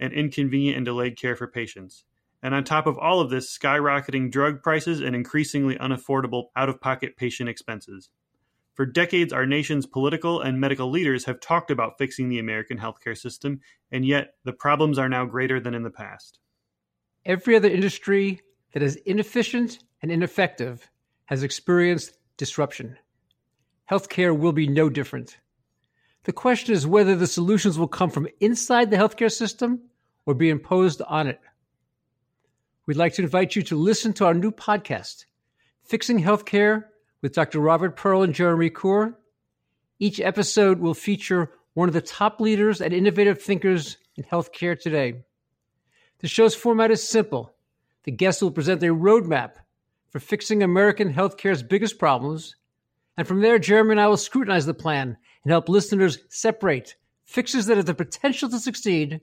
and inconvenient and delayed care for patients. And on top of all of this, skyrocketing drug prices and increasingly unaffordable out of pocket patient expenses. For decades, our nation's political and medical leaders have talked about fixing the American healthcare system, and yet the problems are now greater than in the past. Every other industry that is inefficient and ineffective has experienced disruption. Healthcare will be no different. The question is whether the solutions will come from inside the healthcare system or be imposed on it. We'd like to invite you to listen to our new podcast, Fixing Healthcare with Dr. Robert Pearl and Jeremy Corr. Each episode will feature one of the top leaders and innovative thinkers in healthcare today. The show's format is simple. The guests will present a roadmap for fixing American healthcare's biggest problems. And from there, Jeremy and I will scrutinize the plan and help listeners separate fixes that have the potential to succeed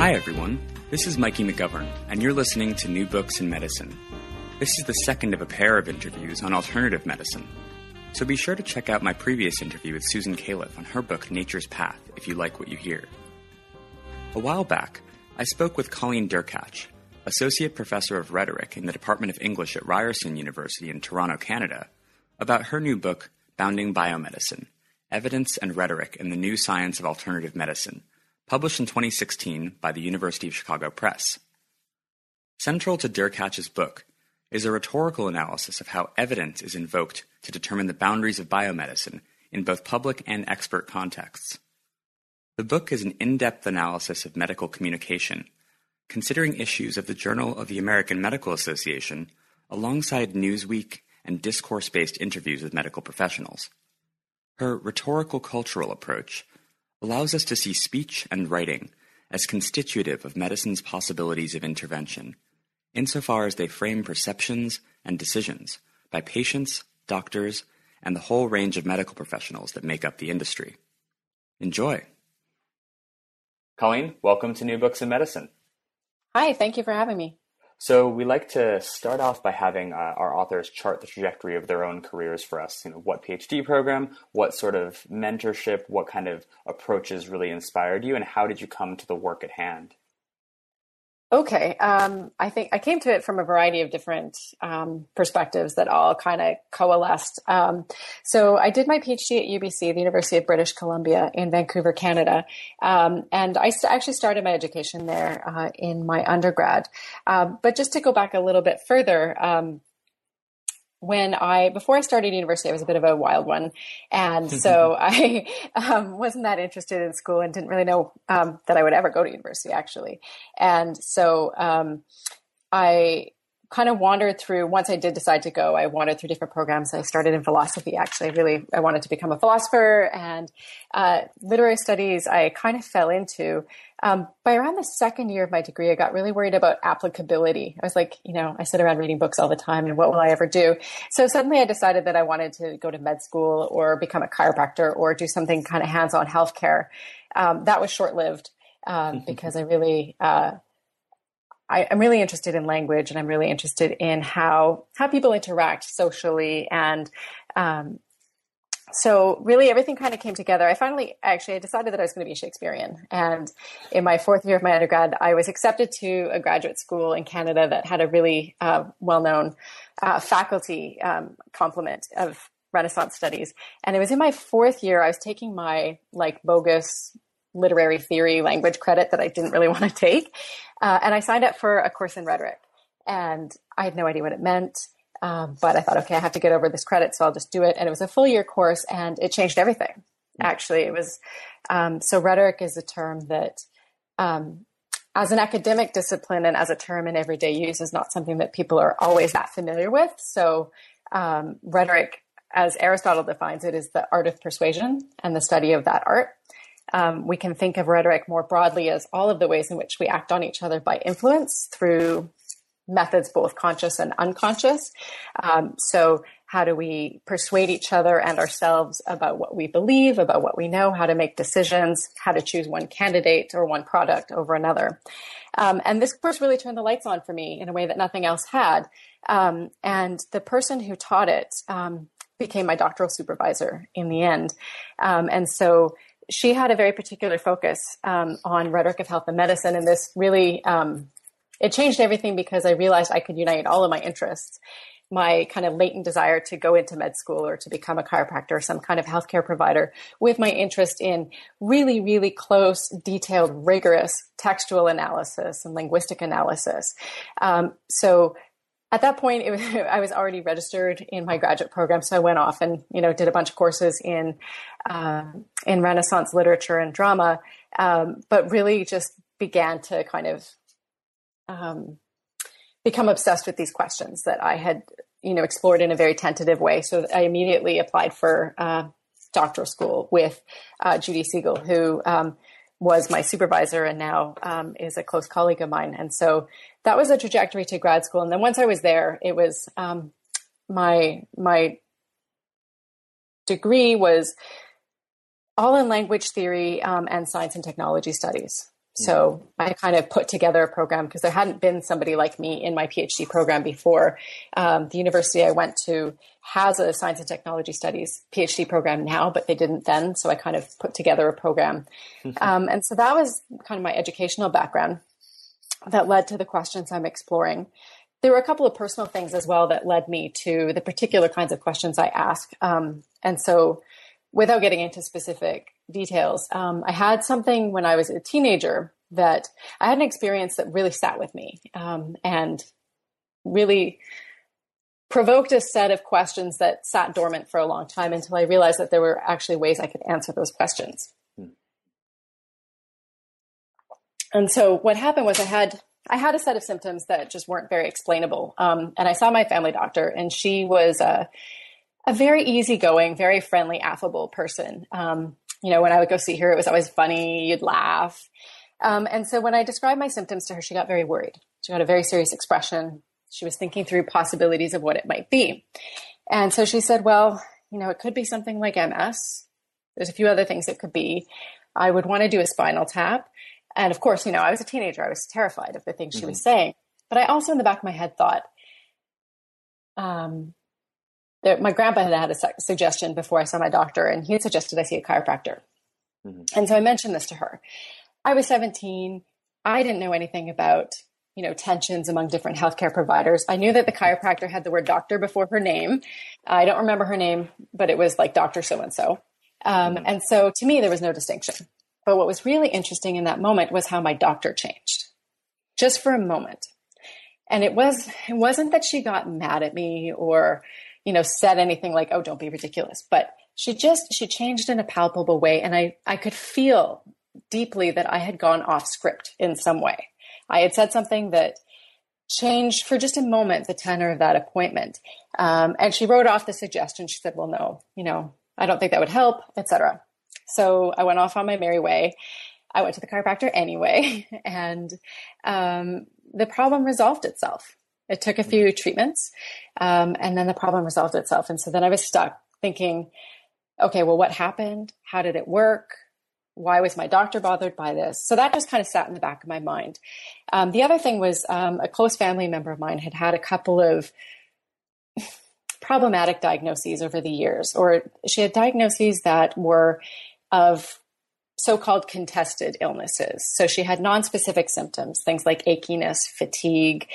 Hi, everyone. This is Mikey McGovern, and you're listening to New Books in Medicine. This is the second of a pair of interviews on alternative medicine. So be sure to check out my previous interview with Susan Cayleff on her book Nature's Path if you like what you hear. A while back, I spoke with Colleen Derkatch, Associate Professor of Rhetoric in the Department of English at Ryerson University in Toronto, Canada, about her new book, Bounding Biomedicine Evidence and Rhetoric in the New Science of Alternative Medicine, published in 2016 by the University of Chicago Press. Central to Derkatch's book is a rhetorical analysis of how evidence is invoked to determine the boundaries of biomedicine in both public and expert contexts. The book is an in depth analysis of medical communication, considering issues of the Journal of the American Medical Association alongside Newsweek and discourse based interviews with medical professionals. Her rhetorical cultural approach allows us to see speech and writing as constitutive of medicine's possibilities of intervention, insofar as they frame perceptions and decisions by patients, doctors, and the whole range of medical professionals that make up the industry. Enjoy! Colleen, welcome to New Books in Medicine. Hi, thank you for having me. So we like to start off by having uh, our authors chart the trajectory of their own careers for us. You know, what PhD program, what sort of mentorship, what kind of approaches really inspired you, and how did you come to the work at hand? Okay, um, I think I came to it from a variety of different um, perspectives that all kind of coalesced. Um, so I did my PhD at UBC, the University of British Columbia in Vancouver, Canada, um, and I st- actually started my education there uh, in my undergrad. Um, but just to go back a little bit further, um, when I before I started university, I was a bit of a wild one, and so I um, wasn't that interested in school and didn't really know um, that I would ever go to university actually. And so um, I kind of wandered through. Once I did decide to go, I wandered through different programs. I started in philosophy. Actually, really, I wanted to become a philosopher and uh, literary studies. I kind of fell into. Um, by around the second year of my degree, I got really worried about applicability. I was like, you know, I sit around reading books all the time and what will I ever do? So suddenly I decided that I wanted to go to med school or become a chiropractor or do something kind of hands on healthcare. Um, that was short lived. um, because I really, uh, I, am really interested in language and I'm really interested in how how people interact socially and um, so really everything kind of came together. I finally actually I decided that I was going to be a Shakespearean. And in my fourth year of my undergrad, I was accepted to a graduate school in Canada that had a really uh, well-known uh, faculty um, complement of Renaissance studies. And it was in my fourth year, I was taking my like bogus literary theory language credit that I didn't really want to take. Uh, and I signed up for a course in rhetoric. And I had no idea what it meant. Um, but I thought, okay, I have to get over this credit, so I'll just do it. And it was a full year course, and it changed everything. Actually, it was um, so rhetoric is a term that, um, as an academic discipline and as a term in everyday use, is not something that people are always that familiar with. So, um, rhetoric, as Aristotle defines it, is the art of persuasion and the study of that art. Um, we can think of rhetoric more broadly as all of the ways in which we act on each other by influence through methods, both conscious and unconscious. Um, so, how do we persuade each other and ourselves about what we believe, about what we know, how to make decisions, how to choose one candidate or one product over another? Um, and this course really turned the lights on for me in a way that nothing else had. Um, and the person who taught it um, became my doctoral supervisor in the end. Um, and so, she had a very particular focus um, on rhetoric of health and medicine, and this really um, it changed everything because I realized I could unite all of my interests my kind of latent desire to go into med school or to become a chiropractor or some kind of healthcare provider with my interest in really, really close, detailed, rigorous textual analysis and linguistic analysis. Um, so at that point, was, I was already registered in my graduate program, so I went off and you know did a bunch of courses in um, in Renaissance literature and drama, um, but really just began to kind of um, become obsessed with these questions that I had, you know, explored in a very tentative way. So I immediately applied for uh, doctoral school with uh, Judy Segal, who um, was my supervisor and now um, is a close colleague of mine. And so that was a trajectory to grad school. And then once I was there, it was um, my my degree was all in language theory um, and science and technology studies. So I kind of put together a program because there hadn't been somebody like me in my PhD program before. Um, the university I went to has a science and technology studies PhD program now, but they didn't then. So I kind of put together a program. Um, and so that was kind of my educational background that led to the questions I'm exploring. There were a couple of personal things as well that led me to the particular kinds of questions I ask. Um, and so without getting into specific details, um, I had something when I was a teenager that I had an experience that really sat with me um, and really provoked a set of questions that sat dormant for a long time until I realized that there were actually ways I could answer those questions. And so what happened was I had I had a set of symptoms that just weren't very explainable, um, and I saw my family doctor, and she was a, a very easygoing, very friendly, affable person. Um, you know, when I would go see her, it was always funny. You'd laugh. Um, and so when I described my symptoms to her, she got very worried. She got a very serious expression. She was thinking through possibilities of what it might be. And so she said, well, you know, it could be something like MS. There's a few other things it could be. I would want to do a spinal tap. And of course, you know, I was a teenager. I was terrified of the things mm-hmm. she was mm-hmm. saying. But I also, in the back of my head, thought, um, there, my grandpa had had a su- suggestion before I saw my doctor, and he had suggested I see a chiropractor. Mm-hmm. And so I mentioned this to her. I was 17. I didn't know anything about, you know, tensions among different healthcare providers. I knew that the chiropractor had the word doctor before her name. I don't remember her name, but it was like Dr. So and so. And so to me, there was no distinction. But what was really interesting in that moment was how my doctor changed just for a moment. And it was, it wasn't that she got mad at me or, you know, said anything like, oh, don't be ridiculous. But she just, she changed in a palpable way. And I, I could feel deeply that I had gone off script in some way. I had said something that changed for just a moment the tenor of that appointment. Um, and she wrote off the suggestion. She said, well, no, you know, I don't think that would help, etc. So I went off on my merry way. I went to the chiropractor anyway, and um, the problem resolved itself. It took a few treatments, um, and then the problem resolved itself. And so then I was stuck thinking, okay, well, what happened? How did it work? why was my doctor bothered by this? So that just kind of sat in the back of my mind. Um, the other thing was um, a close family member of mine had had a couple of problematic diagnoses over the years, or she had diagnoses that were of so-called contested illnesses. So she had non-specific symptoms, things like achiness, fatigue,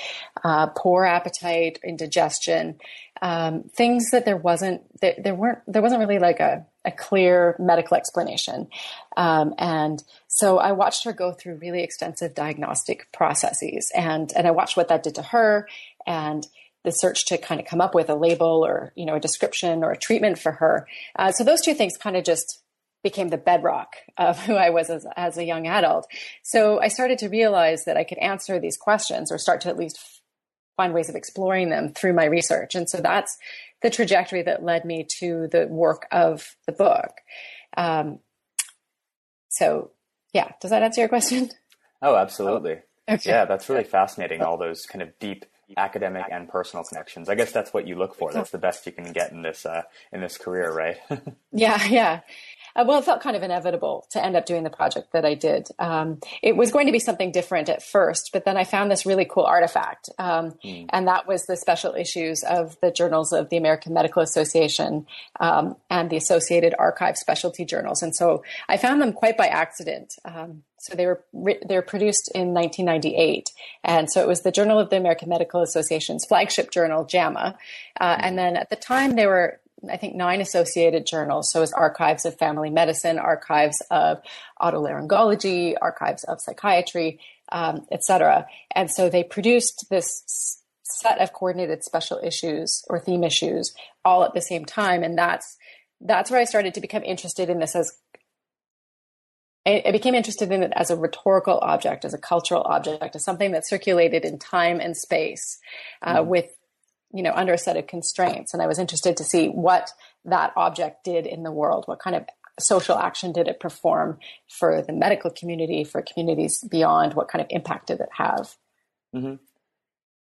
uh, poor appetite, indigestion, um, things that there wasn't there, there, weren't there wasn't really like a, a clear medical explanation. Um, and so I watched her go through really extensive diagnostic processes, and and I watched what that did to her, and the search to kind of come up with a label or you know a description or a treatment for her. Uh, so those two things kind of just became the bedrock of who I was as, as a young adult. So I started to realize that I could answer these questions or start to at least find ways of exploring them through my research. And so that's the trajectory that led me to the work of the book. Um, so, yeah, does that answer your question? Oh, absolutely. Oh, okay. Yeah, that's really fascinating. All those kind of deep academic and personal connections. I guess that's what you look for. That's the best you can get in this uh, in this career, right? yeah, yeah uh, well, it felt kind of inevitable to end up doing the project that I did. Um, it was going to be something different at first, but then I found this really cool artifact. Um, mm. And that was the special issues of the journals of the American Medical Association um, and the Associated Archive specialty journals. And so I found them quite by accident. Um, so they were they were produced in 1998, and so it was the Journal of the American Medical Association's flagship journal, JAMA. Uh, and then at the time, they were I think, nine associated journals. So, it's archives of family medicine, archives of otolaryngology, archives of psychiatry, um, etc. And so, they produced this set of coordinated special issues or theme issues all at the same time, and that's that's where I started to become interested in this as I became interested in it as a rhetorical object, as a cultural object, as something that circulated in time and space uh, mm. with you know, under a set of constraints. And I was interested to see what that object did in the world. What kind of social action did it perform for the medical community, for communities beyond? What kind of impact did it have? Mm-hmm.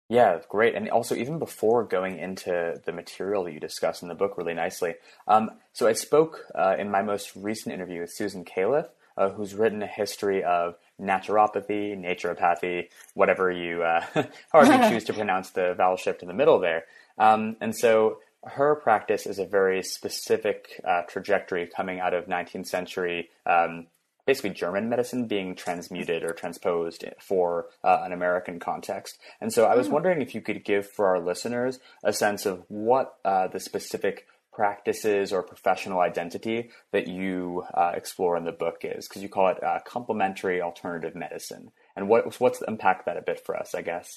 Yeah, great. And also, even before going into the material that you discuss in the book really nicely, um, so I spoke uh, in my most recent interview with Susan Cayleff, uh, who's written a history of naturopathy, naturopathy, whatever you, uh, however you choose to pronounce the vowel shift in the middle there. Um, and so her practice is a very specific uh, trajectory coming out of 19th century, um, basically German medicine being transmuted or transposed for uh, an American context. And so I was hmm. wondering if you could give for our listeners a sense of what uh, the specific practices or professional identity that you uh, explore in the book is because you call it uh, complementary alternative medicine. And what, what's unpack that a bit for us i guess?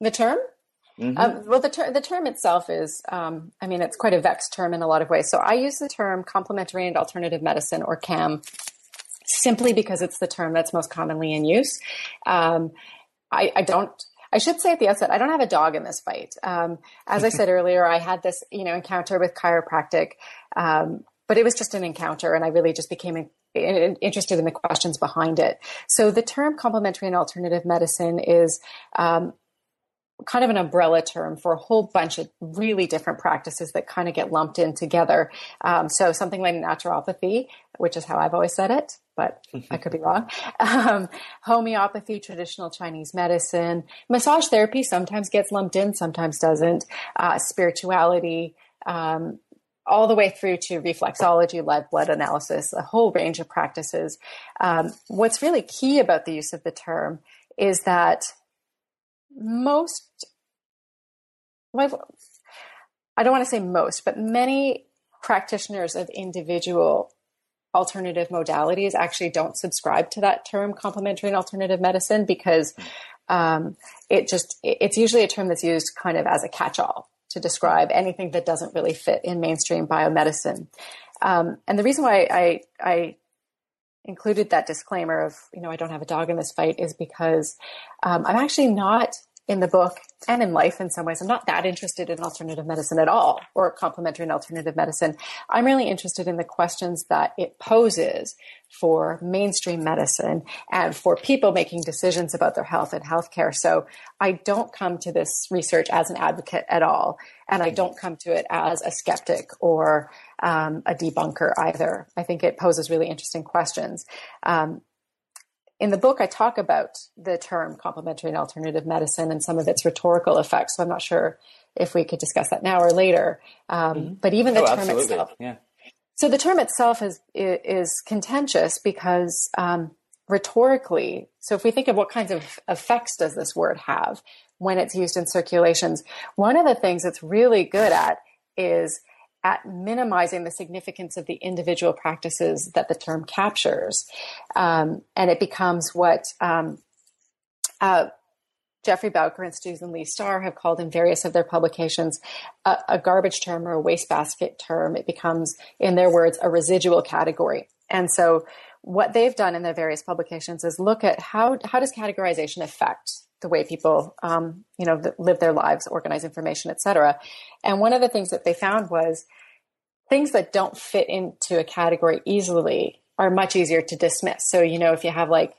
The term? Mm-hmm. um, well the, ter- the term itself is um, i mean it's quite a vexed term in a lot of ways. So i use the term complementary and alternative medicine or cam simply because it's the term that's most commonly in use. Um, I, I don't I should say at the outset, I don't have a dog in this fight. Um, as I said earlier, I had this, you know, encounter with chiropractic, um, but it was just an encounter, and I really just became in, in, interested in the questions behind it. So the term complementary and alternative medicine is um, kind of an umbrella term for a whole bunch of really different practices that kind of get lumped in together. Um, so something like naturopathy, which is how I've always said it, but I could be wrong. Um, homeopathy, traditional Chinese medicine, massage therapy sometimes gets lumped in, sometimes doesn't. Uh, spirituality, um, all the way through to reflexology, live blood analysis, a whole range of practices. Um, what's really key about the use of the term is that most, well, I don't want to say most, but many practitioners of individual alternative modalities actually don't subscribe to that term complementary and alternative medicine because um, it just it's usually a term that's used kind of as a catch-all to describe anything that doesn't really fit in mainstream biomedicine. Um, and the reason why I, I included that disclaimer of you know I don't have a dog in this fight is because um, I'm actually not in the book and in life in some ways. I'm not that interested in alternative medicine at all or complementary and alternative medicine. I'm really interested in the questions that it poses for mainstream medicine and for people making decisions about their health and healthcare. So I don't come to this research as an advocate at all. And I don't come to it as a skeptic or um, a debunker either. I think it poses really interesting questions. Um, in the book, I talk about the term complementary and alternative medicine and some of its rhetorical effects. So I'm not sure if we could discuss that now or later. Um, mm-hmm. But even the oh, term absolutely. itself, yeah. So the term itself is is contentious because um, rhetorically. So if we think of what kinds of effects does this word have when it's used in circulations, one of the things it's really good at is at minimizing the significance of the individual practices that the term captures. Um, and it becomes what um, uh, Geoffrey Bowker and Susan Leigh Star have called in various of their publications a, a garbage term or a wastebasket term. It becomes, in their words, a residual category. And so what they've done in their various publications is look at how, how does categorization affect the way people, um, you know, live their lives, organize information, et cetera. And one of the things that they found was things that don't fit into a category easily are much easier to dismiss. So, you know, if you have like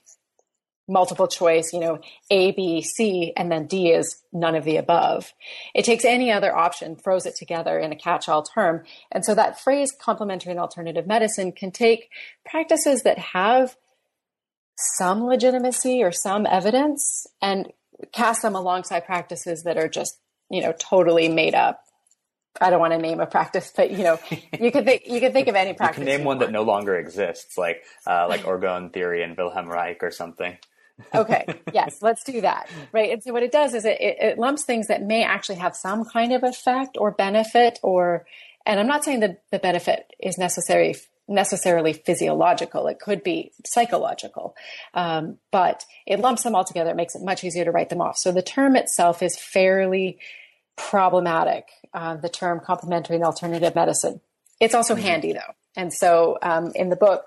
multiple choice, you know, A, B, C, and then D is none of the above. It takes any other option, throws it together in a catch all term. And so that phrase complementary and alternative medicine can take practices that have some legitimacy or some evidence and cast them alongside practices that are just, you know, totally made up. I don't want to name a practice, but you know, you could think you could think of any practice. You can name one that no longer exists, like uh, like orgone theory and Wilhelm Reich or something. okay, yes, let's do that. Right. And so what it does is it, it, it lumps things that may actually have some kind of effect or benefit or, and I'm not saying that the benefit is necessary necessarily physiological. It could be psychological, um, but it lumps them all together. It makes it much easier to write them off. So the term itself is fairly problematic. Uh, the term complementary and alternative medicine. It's also mm-hmm. handy though, and so um, in the book.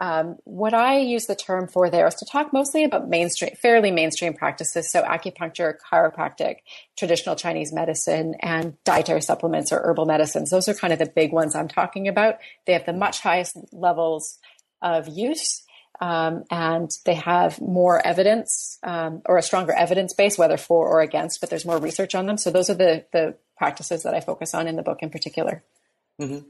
Um, what I use the term for there is to talk mostly about mainstream, fairly mainstream practices. So acupuncture, chiropractic, traditional Chinese medicine, and dietary supplements or herbal medicines. Those are kind of the big ones I'm talking about. They have the much highest levels of use. Um, and they have more evidence um, or a stronger evidence base, whether for or against, but there's more research on them. So those are the, the practices that I focus on in the book in particular. Mm-hmm.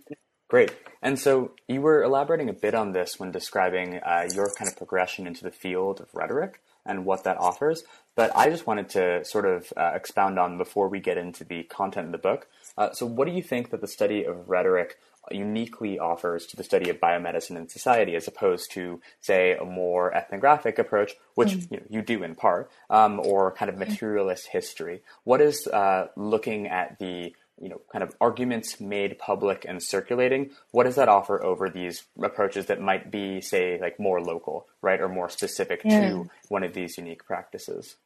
Great. And so you were elaborating a bit on this when describing uh, your kind of progression into the field of rhetoric and what that offers. But I just wanted to sort of uh, expound on before we get into the content of the book. Uh, so, what do you think that the study of rhetoric uniquely offers to the study of biomedicine and society, as opposed to, say, a more ethnographic approach, which mm. you, know, you, do in part, um, or kind of materialist history? What is uh, looking at the you know, kind of arguments made public and circulating, what does that offer over these approaches that might be, say, like more local, right, or more specific yeah. to one of these unique practices?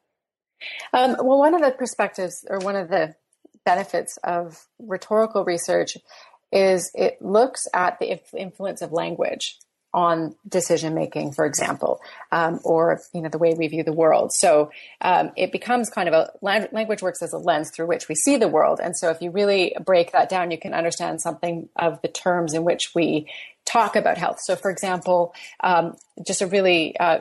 Um, well, one of the perspectives or one of the benefits of rhetorical research is it looks at the influence of language on decision making, for example, um, or you know the way we view the world. So um, it becomes kind of a language works as a lens through which we see the world. And so if you really break that down, you can understand something of the terms in which we talk about health. So, for example, um, just a really uh,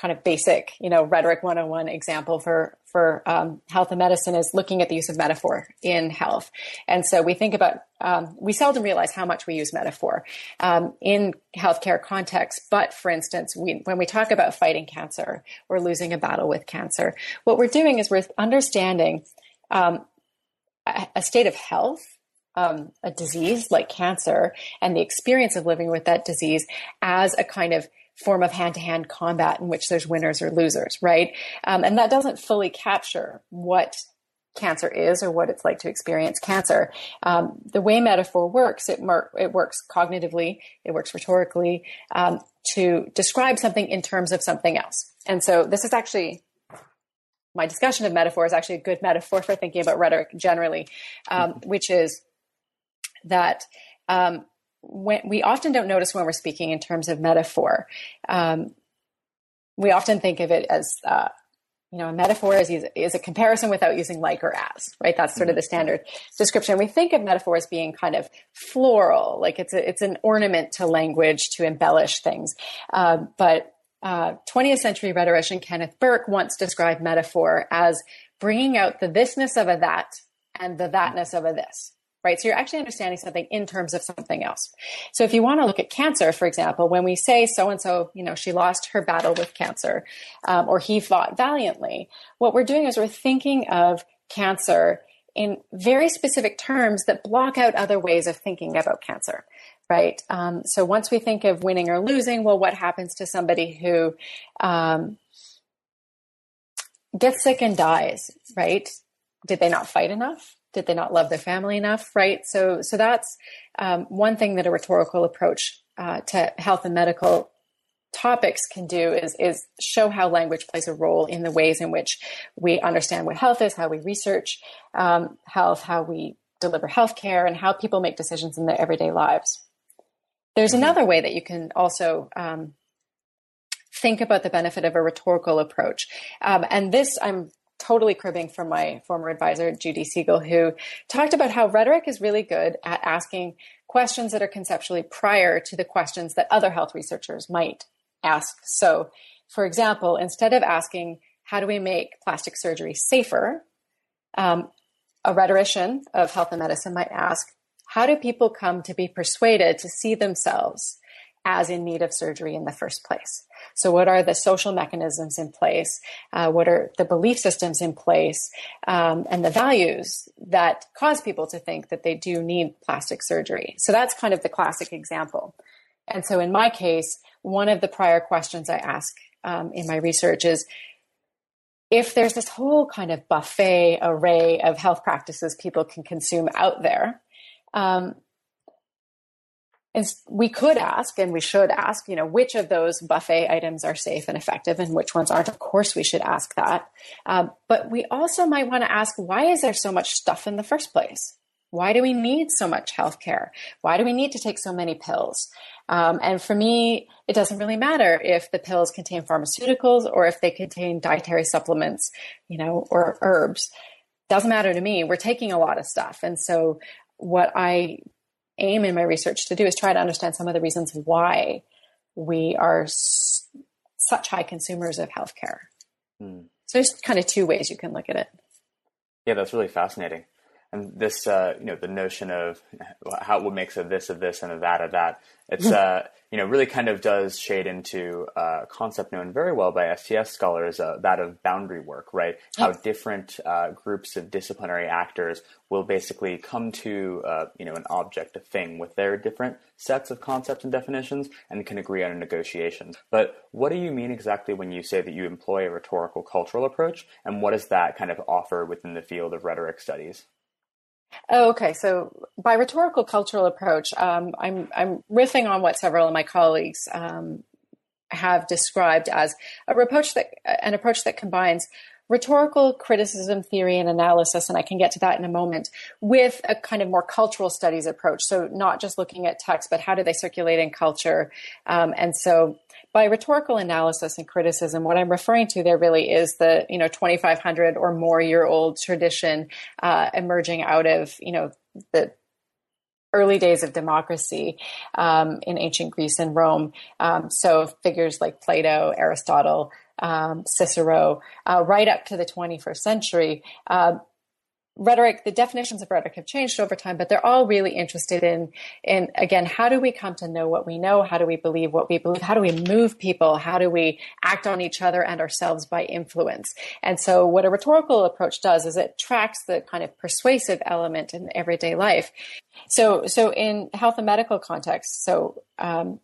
kind of basic, you know, rhetoric 101 example for for um, health and medicine is looking at the use of metaphor in health. And so we think about, um, we seldom realize how much we use metaphor um, in healthcare context. But for instance, we, when we talk about fighting cancer or losing a battle with cancer, what we're doing is we're understanding um, a, a state of health um, a disease like cancer and the experience of living with that disease as a kind of form of hand to hand combat in which there's winners or losers, right? Um, and that doesn't fully capture what cancer is or what it's like to experience cancer. Um, the way metaphor works, it, mar- it works cognitively, it works rhetorically um, to describe something in terms of something else. And so this is actually my discussion of metaphor is actually a good metaphor for thinking about rhetoric generally, um, which is that um, when we often don't notice when we're speaking in terms of metaphor. Um, we often think of it as uh, you know, a metaphor is, is a comparison without using like or as, right? That's sort of the standard description. We think of metaphor as being kind of floral, like it's a, it's an ornament to language to embellish things. Uh, but uh, 20th century rhetorician Kenneth Burke once described metaphor as bringing out the thisness of a that and the thatness of a this right? So you're actually understanding something in terms of something else. So if you want to look at cancer, for example, when we say so and so, you know, she lost her battle with cancer, um, or he fought valiantly, what we're doing is we're thinking of cancer in very specific terms that block out other ways of thinking about cancer. Right. Um, so once we think of winning or losing, well, what happens to somebody who um, gets sick and dies? Right? Did they not fight enough? Did they not love their family enough right? So so that's um, one thing that a rhetorical approach uh, to health and medical topics can do is is show how language plays a role in the ways in which we understand what health is how we research um, health how we deliver healthcare and how people make decisions in their everyday lives. There's mm-hmm. another way that you can also um, think about the benefit of a rhetorical approach. Um, and this i'm totally cribbing from my former advisor, Judy Segal, who talked about how rhetoric is really good at asking questions that are conceptually prior to the questions that other health researchers might ask. So, for example, instead of asking, how do we make plastic surgery safer? Um, a rhetorician of health and medicine might ask, how do people come to be persuaded to see themselves as in need of surgery in the first place? So, what are the social mechanisms in place? Uh, what are the belief systems in place? Um, and the values that cause people to think that they do need plastic surgery? So, that's kind of the classic example. And so, in my case, one of the prior questions I ask um, in my research is if there's this whole kind of buffet array of health practices people can consume out there, um, and we could ask and we should ask, you know, which of those buffet items are safe and effective and which ones aren't. Of course, we should ask that. Um, but we also might want to ask, why is there so much stuff in the first place? Why do we need so much healthcare? Why do we need to take so many pills? Um, and for me, it doesn't really matter if the pills contain pharmaceuticals or if they contain dietary supplements, you know, or herbs. Doesn't matter to me. We're taking a lot of stuff. And so what I aim in my research to do is try to understand some of the reasons why we are s- such high consumers of healthcare. Hmm. So there's kind of two ways you can look at it. Yeah, that's really fascinating. And this, uh, you know, the notion of how what makes a this of this and a that of that, it's uh, you know, really kind of does shade into a concept known very well by STS scholars, uh, that of boundary work, right? How different uh, groups of disciplinary actors will basically come to, uh, you know, an object, a thing, with their different sets of concepts and definitions, and can agree on a negotiation. But what do you mean exactly when you say that you employ a rhetorical cultural approach, and what does that kind of offer within the field of rhetoric studies? Oh, okay. So by rhetorical cultural approach, um, I'm I'm riffing on what several of my colleagues um, have described as a approach that an approach that combines rhetorical criticism theory and analysis, and I can get to that in a moment, with a kind of more cultural studies approach. So not just looking at text, but how do they circulate in culture? Um, and so by rhetorical analysis and criticism, what I'm referring to there really is the you know 2,500 or more year old tradition uh, emerging out of you know the early days of democracy um, in ancient Greece and Rome. Um, so figures like Plato, Aristotle, um, Cicero, uh, right up to the 21st century. Uh, rhetoric the definitions of rhetoric have changed over time but they're all really interested in in again how do we come to know what we know? How do we believe what we believe? How do we move people? How do we act on each other and ourselves by influence? And so what a rhetorical approach does is it tracks the kind of persuasive element in everyday life. So so in health and medical context so um,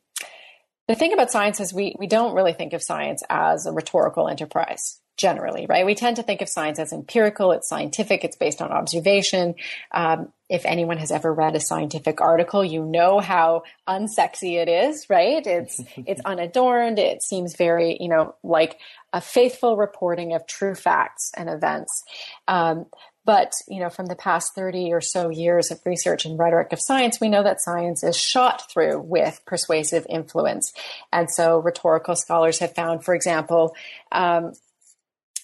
the thing about science is we we don't really think of science as a rhetorical enterprise generally, right? We tend to think of science as empirical, it's scientific, it's based on observation. Um, if anyone has ever read a scientific article, you know how unsexy it is, right? It's it's unadorned. It seems very, you know, like a faithful reporting of true facts and events. Um, but you know, from the past thirty or so years of research and rhetoric of science, we know that science is shot through with persuasive influence, and so rhetorical scholars have found, for example. Um,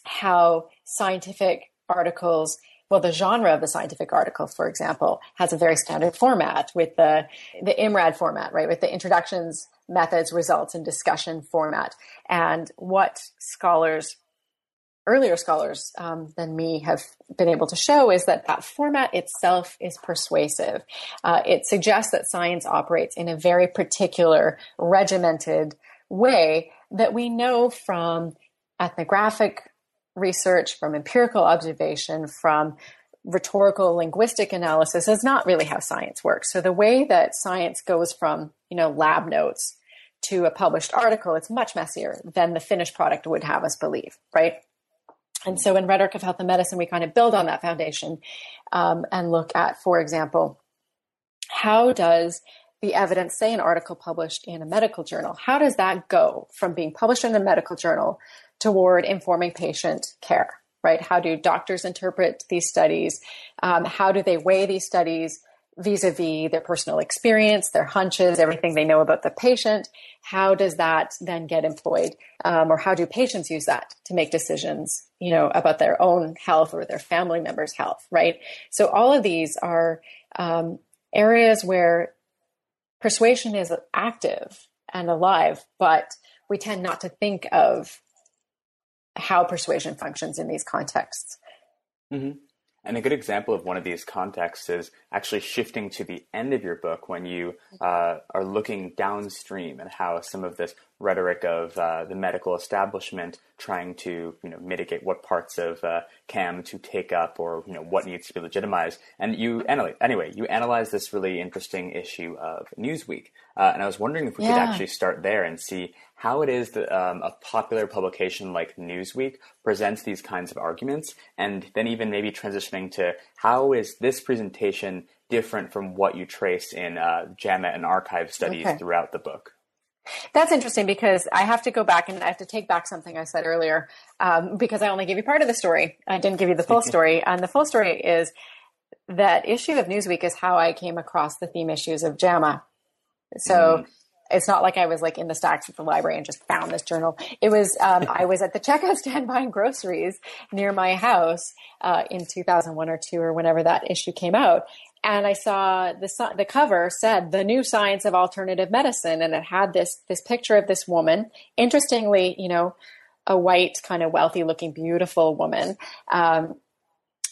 how scientific articles well, the genre of the scientific article, for example, has a very standard format with the the IMRAD format, right? With the introductions, methods, results, and discussion format. And what scholars, earlier scholars um, than me, have been able to show is that that format itself is persuasive. Uh, it suggests that science operates in a very particular, regimented way that we know from ethnographic research, from empirical observation, from rhetorical linguistic analysis is not really how science works. So the way that science goes from, you know, lab notes to a published article, it's much messier than the finished product would have us believe, right? And so in Rhetoric of Health and Medicine, we kind of build on that foundation um, and look at, for example, how does the evidence, say an article published in a medical journal, how does that go from being published in a medical journal toward informing patient care, right? How do doctors interpret these studies? Um, how do they weigh these studies vis-a-vis their personal experience, their hunches, everything they know about the patient? How does that then get employed? Um, or how do patients use that to make decisions, you know, about their own health or their family members' health, right? So all of these are um, areas where persuasion is active and alive, but we tend not to think of how persuasion functions in these contexts. Mm-hmm. And a good example of one of these contexts is actually shifting to the end of your book when you uh, are looking downstream and how some of this rhetoric of uh, the medical establishment trying to you know mitigate what parts of uh, CAM to take up or you know what needs to be legitimized. And you anyway, anyway you analyze this really interesting issue of Newsweek, uh, and I was wondering if we yeah. could actually start there and see how it is that um, a popular publication like Newsweek presents these kinds of arguments, and then even maybe transitioning to how is this presentation different from what you trace in uh, JAMA and archive studies okay. throughout the book. That's interesting because I have to go back and I have to take back something I said earlier um, because I only gave you part of the story. I didn't give you the full story. And the full story is that issue of Newsweek is how I came across the theme issues of JAMA. So mm. it's not like I was like in the stacks at the library and just found this journal. It was um, I was at the checkout stand buying groceries near my house uh, in 2001 or two or whenever that issue came out, and I saw the the cover said the new science of alternative medicine, and it had this this picture of this woman. Interestingly, you know, a white, kind of wealthy looking, beautiful woman, um,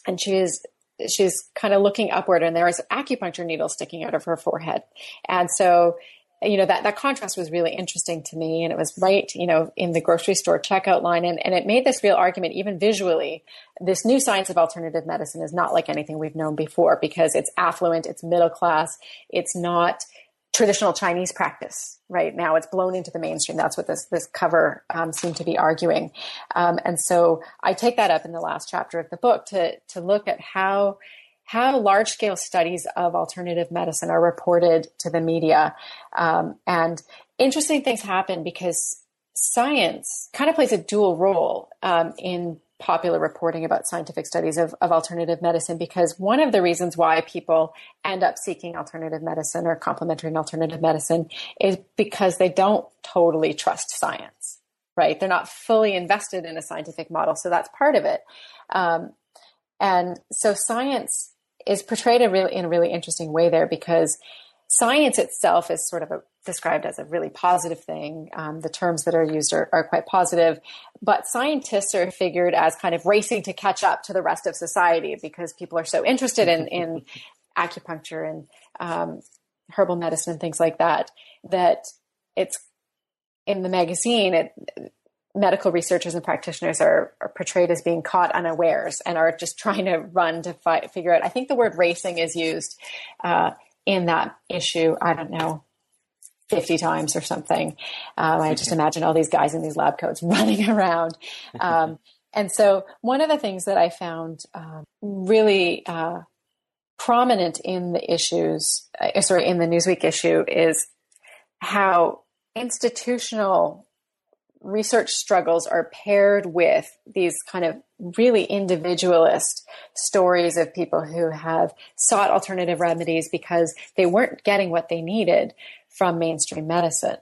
and she is she's kind of looking upward, and there is acupuncture needle sticking out of her forehead, and so you know that that contrast was really interesting to me and it was right you know in the grocery store checkout line and, and it made this real argument even visually this new science of alternative medicine is not like anything we've known before because it's affluent it's middle class it's not traditional chinese practice right? Now it's blown into the mainstream. That's what this this cover um, seemed to be arguing. Um, and so i take that up in the last chapter of the book to to look at how how large scale studies of alternative medicine are reported to the media. Um, and interesting things happen because science kind of plays a dual role um, in popular reporting about scientific studies of, of, alternative medicine because one of the reasons why people end up seeking alternative medicine or complementary and alternative medicine is because they don't totally trust science, right? They're not fully invested in a scientific model. So that's part of it. Um, and so science is portrayed a really, in a really interesting way there because science itself is sort of a, described as a really positive thing. Um, the terms that are used are, are, quite positive, but scientists are figured as kind of racing to catch up to the rest of society because people are so interested in, in acupuncture and um, herbal medicine and things like that that it's in the magazine. It, medical researchers and practitioners are, are, portrayed as being caught unawares and are just trying to run to fight, figure out. I think the word racing is used uh, in that issue. I don't know. 50 times or something. Um, I just imagine all these guys in these lab coats running around. Um, and so, one of the things that I found um, really uh, prominent in the issues, uh, sorry, in the Newsweek issue is how institutional research struggles are paired with these kind of really individualist stories of people who have sought alternative remedies because they weren't getting what they needed from mainstream medicine.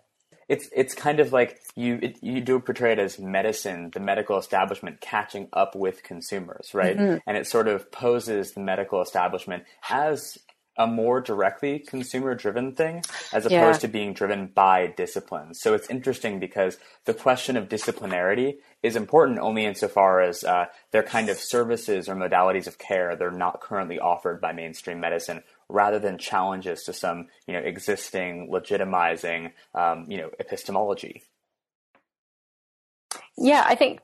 it's it's kind of like you it, you do portray it as medicine, the medical establishment catching up with consumers, right? Mm-hmm. And it sort of poses the medical establishment as a more directly consumer driven thing as opposed yeah. to being driven by disciplines. So it's interesting because the question of disciplinarity is important only insofar as uh, they're kind of services or modalities of care they're not currently offered by mainstream medicine rather than challenges to some you know existing legitimizing um, you know epistemology. Yeah, I think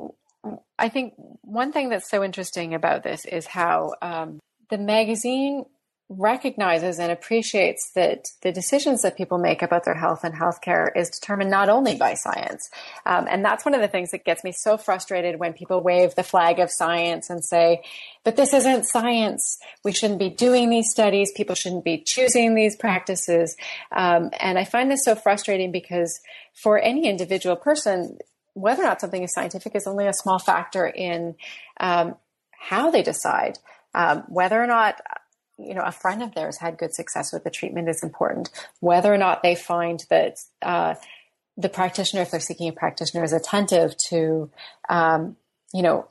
I think one thing that's so interesting about this is how um, the magazine recognizes and appreciates that the decisions that people make about their health and healthcare is determined not only by science. Um, and that's one of the things that gets me so frustrated when people wave the flag of science and say, but this isn't science. We shouldn't be doing these studies. People shouldn't be choosing these practices. Um, and I find this so frustrating because for any individual person, whether or not something is scientific is only a small factor in um, how they decide. Um, whether or not you know, a friend of theirs had good success with the treatment is important. Whether or not they find that uh, the practitioner, if they're seeking a practitioner, is attentive to, um, you know,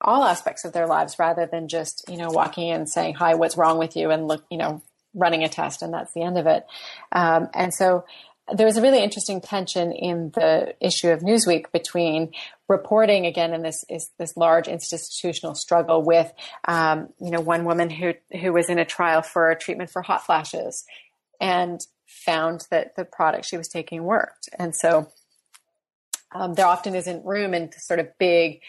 all aspects of their lives rather than just, you know, walking in and saying, hi, what's wrong with you? And look, you know, running a test and that's the end of it. Um, and so there was a really interesting tension in the issue of Newsweek between reporting again in this is this large institutional struggle with um, you know one woman who who was in a trial for treatment for hot flashes and found that the product she was taking worked and so um, there often isn't room in sort of big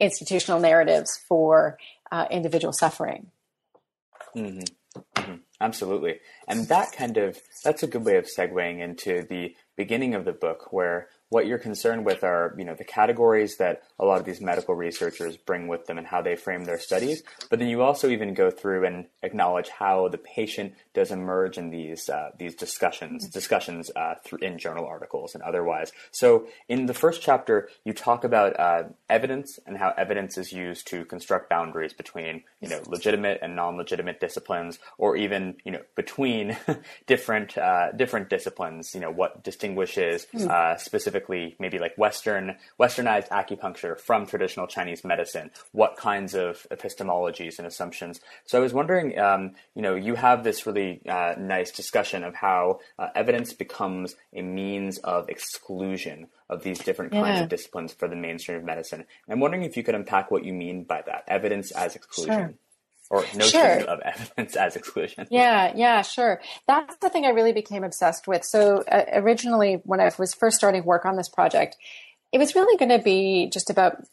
institutional narratives for uh, individual suffering. Mm-hmm. Mm-hmm. Absolutely. And that kind of, that's a good way of segueing into the beginning of the book where what you're concerned with are, you know, the categories that a lot of these medical researchers bring with them and how they frame their studies. But then you also even go through and acknowledge how the patient does emerge in these uh, these discussions, discussions uh, in journal articles and otherwise. So in the first chapter, you talk about uh, evidence and how evidence is used to construct boundaries between, you know, legitimate and non-legitimate disciplines, or even, you know, between different uh, different disciplines. You know, what distinguishes mm. specific specifically maybe like Western Westernized acupuncture from traditional Chinese medicine? What kinds of epistemologies and assumptions? So I was wondering, um, you know, you have this really uh, nice discussion of how uh, evidence becomes a means of exclusion of these different kinds yeah. of disciplines for the mainstream of medicine. And I'm wondering if you could unpack what you mean by that evidence as exclusion. Sure or notion sure. of evidence as exclusion. Yeah, yeah, sure. That's the thing I really became obsessed with. So uh, originally, when I was first starting work on this project, it was really going to be just about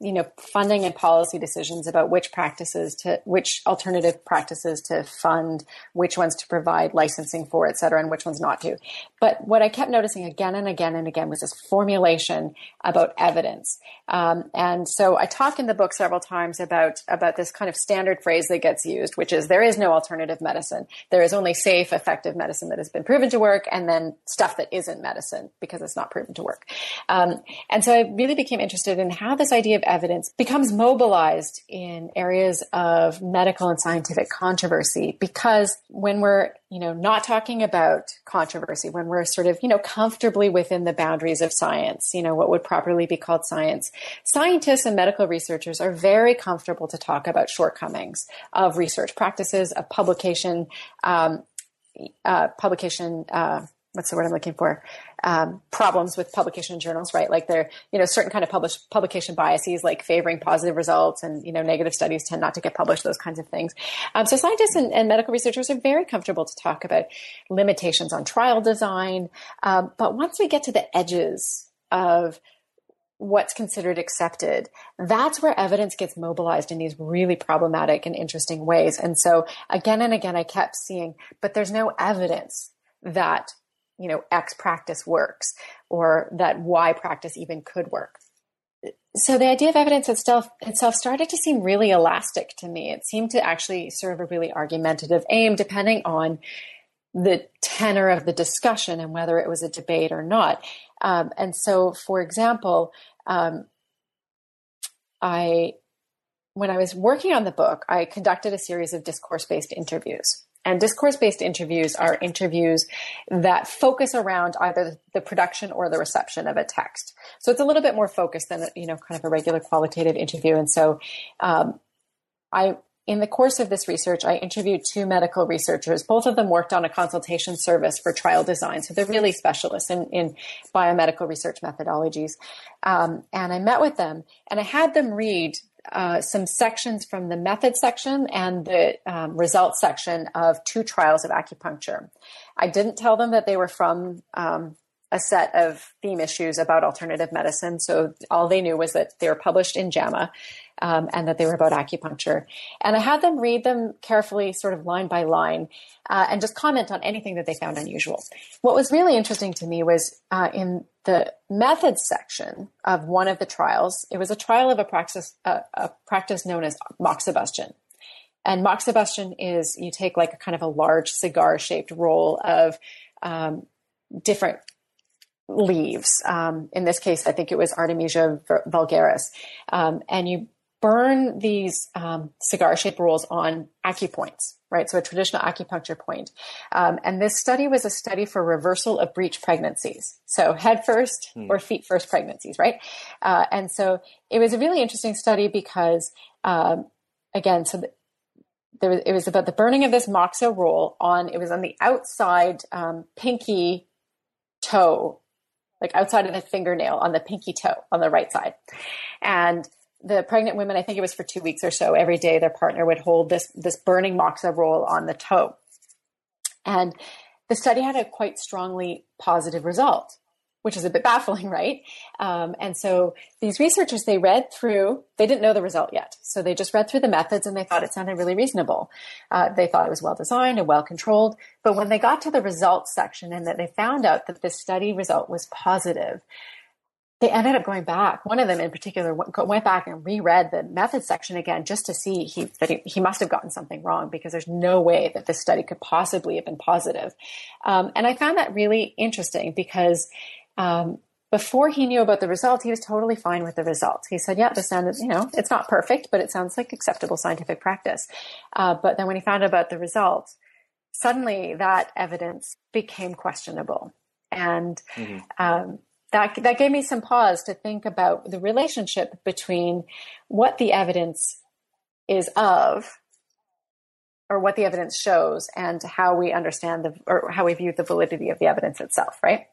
you know funding and policy decisions about which practices to which alternative practices to fund which ones to provide licensing for et cetera and which ones not to but what i kept noticing again and again and again was this formulation about evidence um, and so i talk in the book several times about about this kind of standard phrase that gets used which is there is no alternative medicine there is only safe effective medicine that has been proven to work and then stuff that isn't medicine because it's not proven to work um, and so I really became interested in how this idea of evidence becomes mobilized in areas of medical and scientific controversy. Because when we're, you know, not talking about controversy, when we're sort of, you know, comfortably within the boundaries of science, you know, what would properly be called science, scientists and medical researchers are very comfortable to talk about shortcomings of research practices, of publication, um, uh, publication, uh, what's the word I'm looking for? Um, problems with publication journals, right? Like there, you know, certain kind of publish, publication biases, like favoring positive results and, you know, negative studies tend not to get published, those kinds of things. Um, so scientists and, and, medical researchers are very comfortable to talk about limitations on trial design. Um, but once we get to the edges of what's considered accepted, that's where evidence gets mobilized in these really problematic and interesting ways. And so again and again, I kept seeing, but there's no evidence that you know, X practice works or that Y practice even could work. So the idea of evidence itself, itself started to seem really elastic to me. It seemed to actually serve a really argumentative aim depending on the tenor of the discussion and whether it was a debate or not. Um, and so, for example, um, I, when I was working on the book, I conducted a series of discourse based interviews. And discourse based interviews are interviews that focus around either the production or the reception of a text. So it's a little bit more focused than, you know, kind of a regular qualitative interview. And so um, I in the course of this research, I interviewed two medical researchers. Both of them worked on a consultation service for trial design. So they're really specialists in, in biomedical research methodologies. Um, and I met with them and I had them read uh, some sections from the method section and the um, results section of two trials of acupuncture. I didn't tell them that they were from um, a set of theme issues about alternative medicine. So all they knew was that they were published in JAMA um, and that they were about acupuncture. And I had them read them carefully, sort of line by line, uh, and just comment on anything that they found unusual. What was really interesting to me was uh, in the methods section of one of the trials, it was a trial of a practice, a practice known as moxibustion. And moxibustion is you take like a kind of a large cigar shaped roll of um, different leaves. Um, in this case, I think it was Artemisia vulgaris. Um, and you burn these um, cigar shaped rolls on acupoints, right? So a traditional acupuncture point. Um, and this study was a study for reversal of breech pregnancies. So head first hmm. or feet first pregnancies, right? Uh, and so it was a really interesting study because, um, again, so the, there was, it was about the burning of this moxa roll on, it was on the outside um, pinky toe like outside of the fingernail on the pinky toe on the right side. And the pregnant women, I think it was for two weeks or so, every day their partner would hold this this burning moxa roll on the toe. And the study had a quite strongly positive result which is a bit baffling, right? Um, and so these researchers, they read through, they didn't know the result yet. So they just read through the methods and they thought it sounded really reasonable. Uh, they thought it was well designed and well controlled. But when they got to the results section and that they found out that this study result was positive, they ended up going back. One of them in particular went back and reread the method section again just to see he, that he, he must have gotten something wrong because there's no way that this study could possibly have been positive. Um, and I found that really interesting because um, before he knew about the result, he was totally fine with the results. He said, yeah, this sounded, you know, it's not perfect, but it sounds like acceptable scientific practice. Uh, but then when he found out about the results, suddenly that evidence became questionable. And mm-hmm. um, that, that gave me some pause to think about the relationship between what the evidence is of or what the evidence shows and how we understand the, or how we view the validity of the evidence itself, right?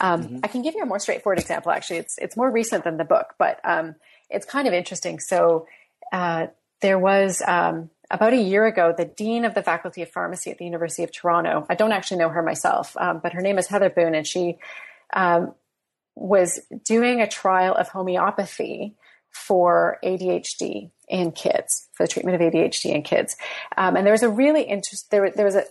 Um, mm-hmm. I can give you a more straightforward example. Actually, it's it's more recent than the book, but um, it's kind of interesting. So uh, there was um, about a year ago the dean of the faculty of pharmacy at the University of Toronto. I don't actually know her myself, um, but her name is Heather Boon, and she um, was doing a trial of homeopathy for ADHD in kids for the treatment of ADHD in kids. Um, and there was a really interest. There, there was a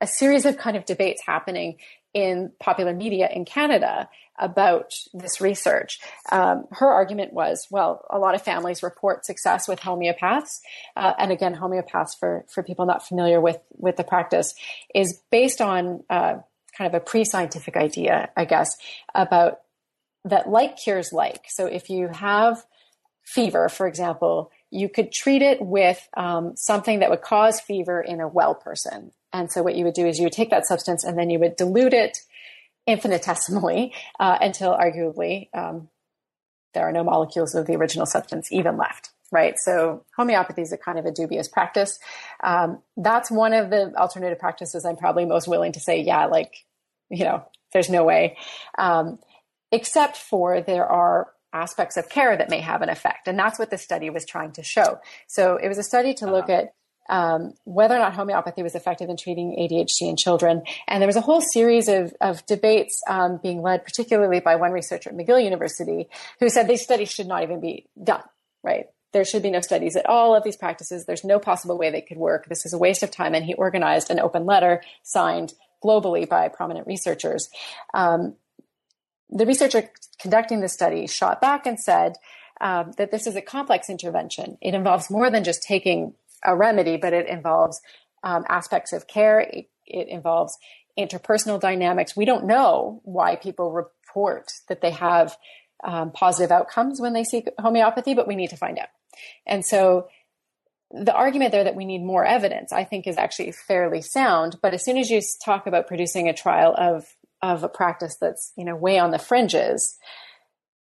a series of kind of debates happening in popular media in Canada about this research. Um, her argument was, well, a lot of families report success with homeopaths, uh, and again, homeopaths for for people not familiar with with the practice is based on uh, kind of a pre-scientific idea, I guess, about that like cures like. So if you have fever, for example, you could treat it with um, something that would cause fever in a well person. And so what you would do is you would take that substance and then you would dilute it infinitesimally uh, until arguably um, there are no molecules of the original substance even left. Right. So homeopathy is a kind of a dubious practice. Um, that's one of the alternative practices I'm probably most willing to say, yeah, like, you know, there's no way. Um, except for there are aspects of care that may have an effect. And that's what the study was trying to show. So it was a study to look uh-huh. at um, whether or not homeopathy was effective in treating ADHD in children. And there was a whole series of, of debates um, being led, particularly by one researcher at McGill University, who said these studies should not even be done, right? There should be no studies at all of these practices. There's no possible way they could work. This is a waste of time. And he organized an open letter signed globally by prominent researchers. Um, the researcher conducting the study shot back and said um, that this is a complex intervention. It involves more than just taking a remedy, but it involves um, aspects of care. It, it, involves interpersonal dynamics. We don't know why people report that they have um, positive outcomes when they seek homeopathy, but we need to find out. And so the argument there that we need more evidence, I think, is actually fairly sound. But as soon as you talk about producing a trial of of a practice that's you know way on the fringes,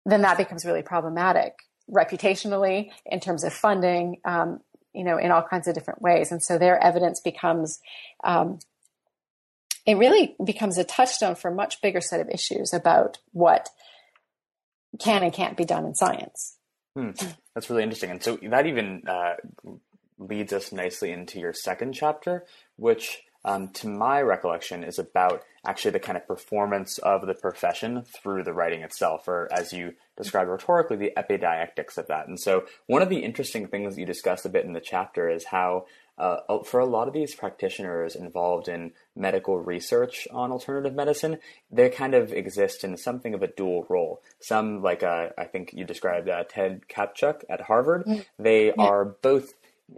then that becomes really problematic reputationally in terms of funding, um, you know, in all kinds of different ways. And so their evidence becomes um, it really becomes a touchstone for a much bigger set of issues about what can and can't be done in science. Hmm. That's really interesting. And so that even uh, leads us nicely into your second chapter, which, um, to my recollection, is about actually the kind of performance of the profession through the writing itself, or as you described rhetorically, the epideictics of that. And so, one of the interesting things you discuss a bit in the chapter is how uh, for a lot of these practitioners involved in medical research on alternative medicine, they kind of exist in something of a dual role. Some, like uh, I think you described uh, Ted Kaptchuk at Harvard, mm. they yeah. are both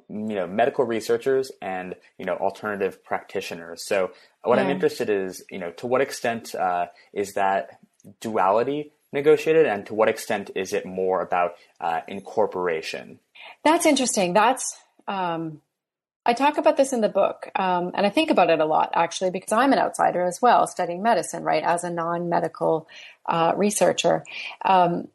you know medical researchers and you know alternative practitioners. So what yeah. I'm interested is you know to what extent uh, is that duality negotiated, and to what extent is it more about uh, incorporation? That's interesting. That's um, I talk about this in the book, um, and I think about it a lot actually because I'm an outsider as well, studying medicine, right, as a non medical uh, researcher. Um,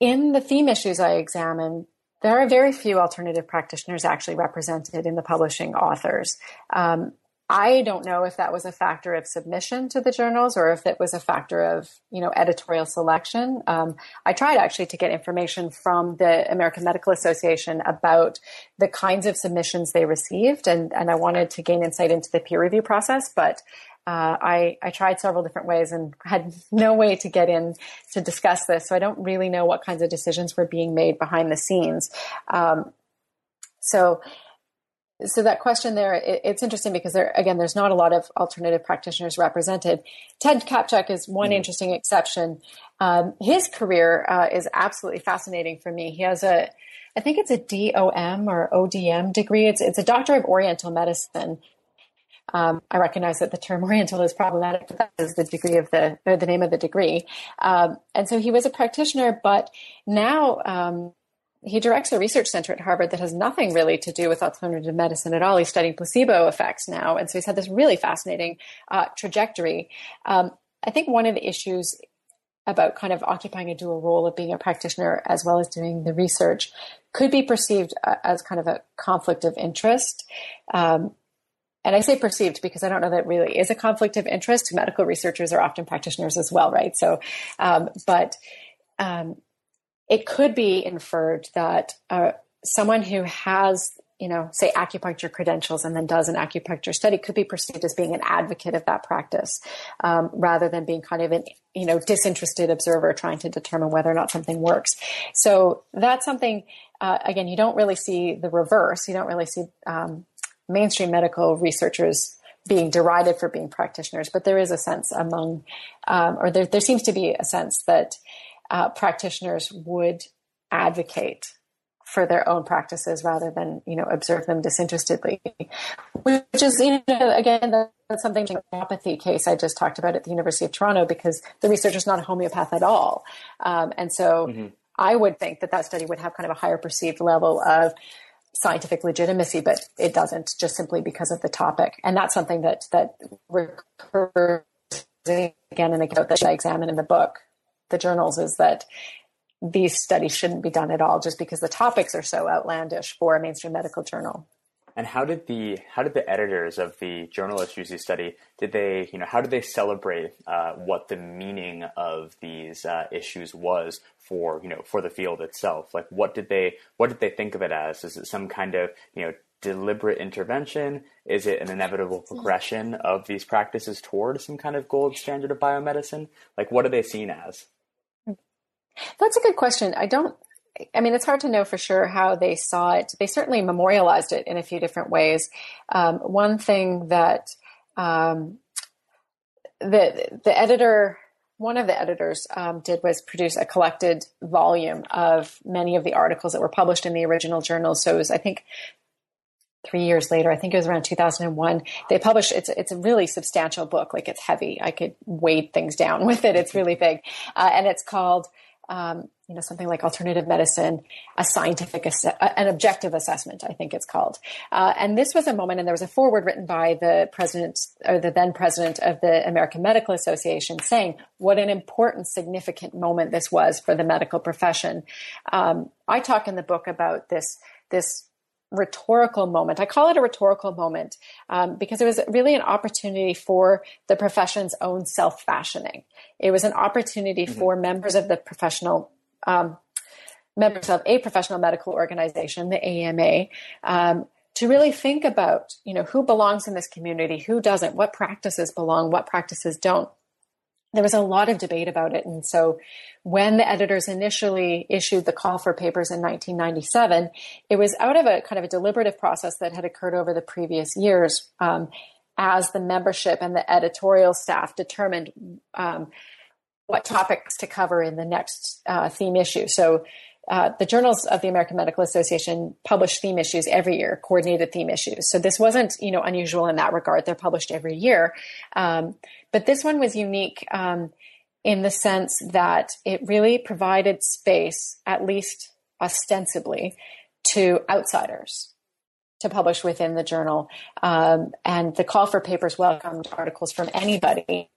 in the theme issues I examine, there are very few alternative practitioners actually represented in the publishing authors. Um, I don't know if that was a factor of submission to the journals or if it was a factor of, you know, editorial selection. Um, I tried actually to get information from the American Medical Association about the kinds of submissions they received, and, and I wanted to gain insight into the peer review process, but uh, I, I tried several different ways and had no way to get in to discuss this. So I don't really know what kinds of decisions were being made behind the scenes. Um, so so that question there it, it's interesting because there again there's not a lot of alternative practitioners represented ted kaptchuk is one mm-hmm. interesting exception um, his career uh, is absolutely fascinating for me he has a i think it's a dom or odm degree it's, it's a doctor of oriental medicine um, I recognize that the term Oriental is problematic, but that is the degree of the or the name of the degree. Um, and so he was a practitioner, but now um, he directs a research center at Harvard that has nothing really to do with alternative medicine at all. He's studying placebo effects now. And so he's had this really fascinating uh, trajectory. Um, I think one of the issues about kind of occupying a dual role of being a practitioner as well as doing the research could be perceived uh, as kind of a conflict of interest. Um, and I say perceived because I don't know that really is a conflict of interest. Medical researchers are often practitioners as well, right? So, um, but um, it could be inferred that uh, someone who has you know, say acupuncture credentials and then does an acupuncture study could be perceived as being an advocate of that practice um, rather than being kind of an, you know, disinterested observer trying to determine whether or not something works. So that's something, uh, again, you don't really see the reverse. You don't really see um, mainstream medical researchers being derided for being practitioners, but there is a sense among, um, or there, there seems to be a sense that uh, practitioners would advocate for their own practices rather than you know observe them disinterestedly which is you know again that's something the homeopathy case i just talked about at the university of toronto because the researcher is not a homeopath at all um, and so mm-hmm. i would think that that study would have kind of a higher perceived level of scientific legitimacy but it doesn't just simply because of the topic and that's something that that recurs again and again that i examine in the book the journals is that these studies shouldn't be done at all just because the topics are so outlandish for a mainstream medical journal. And how did the how did the editors of the journalists use study? Did they you know how did they celebrate uh, what the meaning of these uh, issues was for you know for the field itself? Like what did they what did they think of it as? Is it some kind of you know deliberate intervention? Is it an inevitable progression of these practices toward some kind of gold standard of biomedicine? Like what are they seen as? That's a good question. I don't, I mean, it's hard to know for sure how they saw it. They certainly memorialized it in a few different ways. Um, one thing that um, the the editor, one of the editors, um, did was produce a collected volume of many of the articles that were published in the original journal. So it was, I think, three years later, I think it was around 2001, they published, it's, it's a really substantial book. Like it's heavy. I could weigh things down with it. It's really big. Uh, and it's called um, you know, something like alternative medicine, a scientific, ass- an objective assessment, I think it's called. Uh, and this was a moment, and there was a foreword written by the president or the then president of the American Medical Association saying what an important, significant moment this was for the medical profession. Um, I talk in the book about this, this rhetorical moment. I call it a rhetorical moment um, because it was really an opportunity for the profession's own self fashioning. It was an opportunity mm-hmm. for members of the professional. Um, members of a professional medical organization, the AMA, um, to really think about, you know, who belongs in this community, who doesn't, what practices belong, what practices don't there was a lot of debate about it. And so when the editors initially issued the call for papers in 1997, it was out of a kind of a deliberative process that had occurred over the previous years um, as the membership and the editorial staff determined um, what topics to cover in the next uh, theme issue. So uh, the journals of the American Medical Association publish theme issues every year, coordinated theme issues. So this wasn't, you know, unusual in that regard. They're published every year, um, but this one was unique um, in the sense that it really provided space, at least ostensibly, to outsiders to publish within the journal. Um, and the call for papers welcomed articles from anybody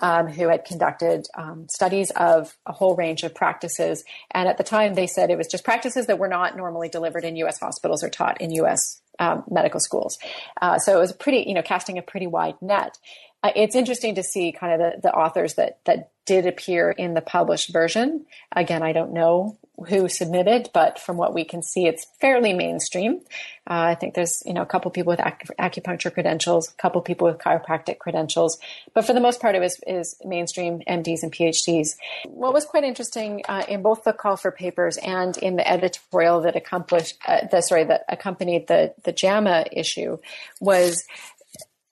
um, who had conducted um, studies of a whole range of practices. And at the time, they said it was just practices that were not normally delivered in U.S. hospitals or taught in U.S. Um, medical schools. Uh, so it was pretty, you know, casting a pretty wide net. Uh, it's interesting to see kind of the, the authors that that did appear in the published version. Again, I don't know who submitted, but from what we can see, it's fairly mainstream. Uh, I think there's you know a couple people with ac- acupuncture credentials, a couple people with chiropractic credentials, but for the most part, it was is mainstream MDs and PhDs. What was quite interesting uh, in both the call for papers and in the editorial that accomplished uh, the sorry that accompanied the the JAMA issue was